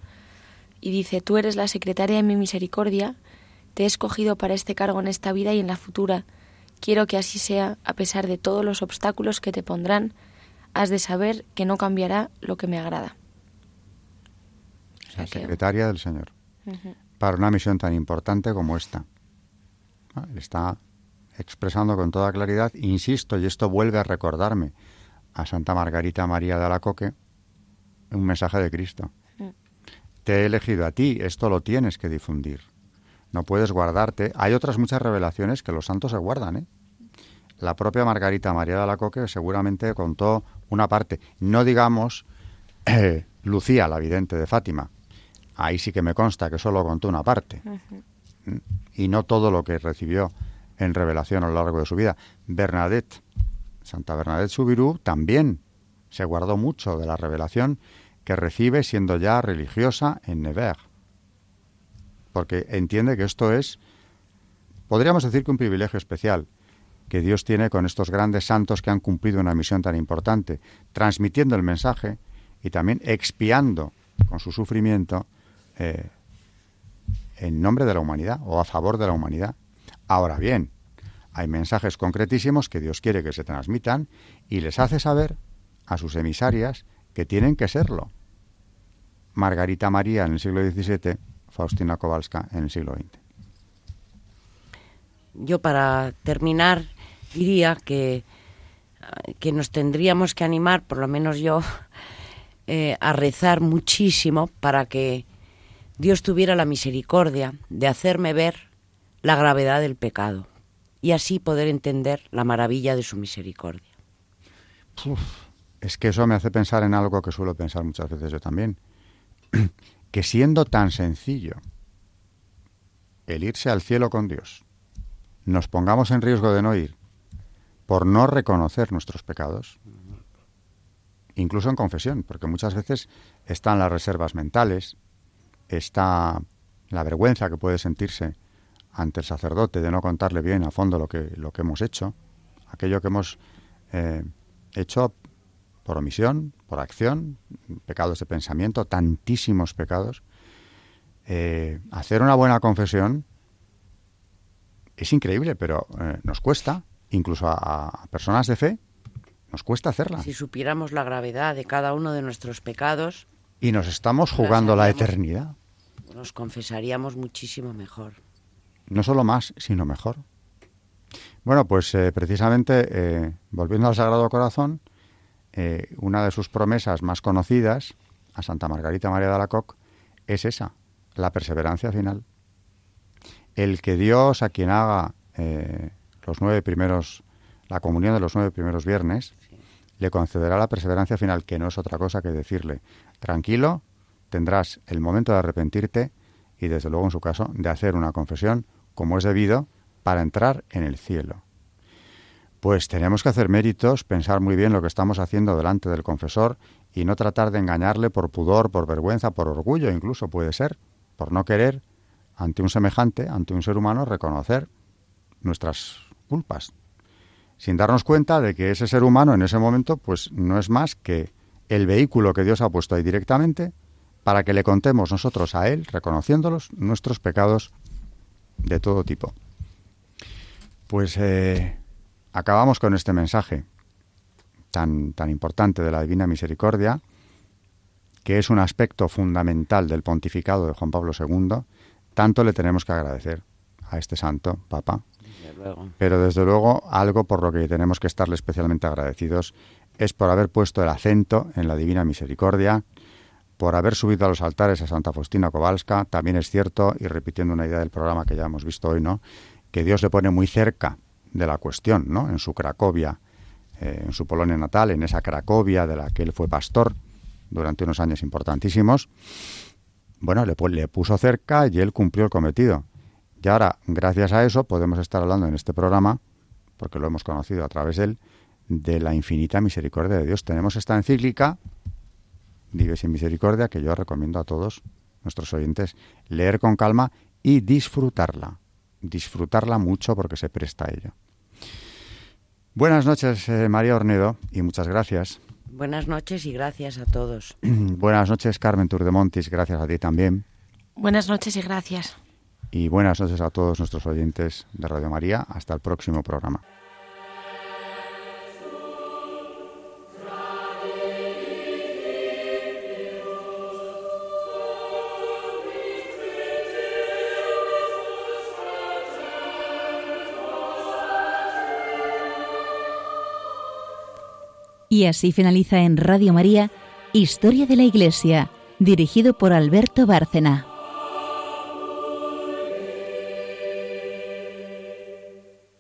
Y dice, tú eres la secretaria de mi misericordia, te he escogido para este cargo en esta vida y en la futura. Quiero que así sea, a pesar de todos los obstáculos que te pondrán, has de saber que no cambiará lo que me agrada. La secretaria del Señor para una misión tan importante como esta. Ah, está expresando con toda claridad, insisto, y esto vuelve a recordarme a Santa Margarita María de Alacoque, un mensaje de Cristo. Mm. Te he elegido a ti, esto lo tienes que difundir. No puedes guardarte. Hay otras muchas revelaciones que los santos se guardan, ¿eh? La propia Margarita María de Alacoque seguramente contó una parte, no digamos eh, Lucía, la vidente de Fátima, ahí sí que me consta que solo contó una parte. Y no todo lo que recibió en revelación a lo largo de su vida. Bernadette, Santa Bernadette Subirú, también se guardó mucho de la revelación que recibe siendo ya religiosa en Nevers. Porque entiende que esto es, podríamos decir que un privilegio especial que Dios tiene con estos grandes santos que han cumplido una misión tan importante, transmitiendo el mensaje y también expiando con su sufrimiento eh, en nombre de la humanidad o a favor de la humanidad. Ahora bien, hay mensajes concretísimos que Dios quiere que se transmitan y les hace saber a sus emisarias que tienen que serlo. Margarita María en el siglo XVII, Faustina Kowalska en el siglo XX. Yo para terminar diría que, que nos tendríamos que animar, por lo menos yo, [LAUGHS] eh, a rezar muchísimo para que Dios tuviera la misericordia de hacerme ver la gravedad del pecado y así poder entender la maravilla de su misericordia. es que eso me hace pensar en algo que suelo pensar muchas veces yo también, [CLEARS THROAT] que siendo tan sencillo el irse al cielo con Dios, nos pongamos en riesgo de no ir por no reconocer nuestros pecados, incluso en confesión, porque muchas veces están las reservas mentales, está la vergüenza que puede sentirse ante el sacerdote de no contarle bien a fondo lo que, lo que hemos hecho, aquello que hemos eh, hecho por omisión, por acción, pecados de pensamiento, tantísimos pecados. Eh, hacer una buena confesión es increíble, pero eh, nos cuesta, incluso a, personas de fe, nos cuesta hacerla. Si supiéramos la gravedad de cada uno de nuestros pecados. Y nos estamos jugando la eternidad. Nos confesaríamos muchísimo mejor. No solo más, sino mejor. Bueno, pues eh, precisamente, volviendo al Sagrado Corazón, eh, una de sus promesas más conocidas a Santa Margarita María de Alacoc es esa, la perseverancia final. El que Dios a quien haga eh, los nueve primeros, la comunión de los nueve primeros viernes, le concederá la perseverancia final, que no es otra cosa que decirle, tranquilo, tendrás el momento de arrepentirte y desde luego en su caso de hacer una confesión como es debido para entrar en el cielo. Pues tenemos que hacer méritos, pensar muy bien lo que estamos haciendo delante del confesor y no tratar de engañarle por pudor, por vergüenza, por orgullo incluso puede ser, por no querer ante un semejante, ante un ser humano, reconocer nuestras culpas, sin darnos cuenta de que ese ser humano en ese momento pues no es más que el vehículo que Dios ha puesto ahí directamente para que le contemos nosotros a Él, reconociéndolos, nuestros pecados de todo tipo. Pues eh, acabamos con este mensaje tan, tan importante de la Divina Misericordia, que es un aspecto fundamental del pontificado de Juan Pablo II, tanto le tenemos que agradecer a este santo, Papa. Pero desde luego algo por lo que tenemos que estarle especialmente agradecidos es por haber puesto el acento en la Divina Misericordia, por haber subido a los altares a Santa Faustina Kowalska. También es cierto, y repitiendo una idea del programa que ya hemos visto hoy, ¿no? que Dios le pone muy cerca de la cuestión, ¿no? En su Cracovia, eh, en su Polonia natal, en esa Cracovia de la que él fue pastor durante unos años importantísimos, bueno, le, le puso cerca y él cumplió el cometido. Y ahora, gracias a eso, podemos estar hablando en este programa, porque lo hemos conocido a través de él, de la infinita misericordia de Dios. Tenemos esta encíclica, Vive sin misericordia, que yo recomiendo a todos nuestros oyentes leer con calma y disfrutarla disfrutarla mucho porque se presta a ello. Buenas noches, eh, María Ornedo, y muchas gracias. Buenas noches y gracias a todos. [CLEARS THROAT] buenas noches, Carmen Turdemontis, gracias a ti también. Buenas noches y gracias. Y buenas noches a todos nuestros oyentes de Radio María. Hasta el próximo programa. Y así finaliza en Radio María Historia de la Iglesia, dirigido por Alberto Bárcena.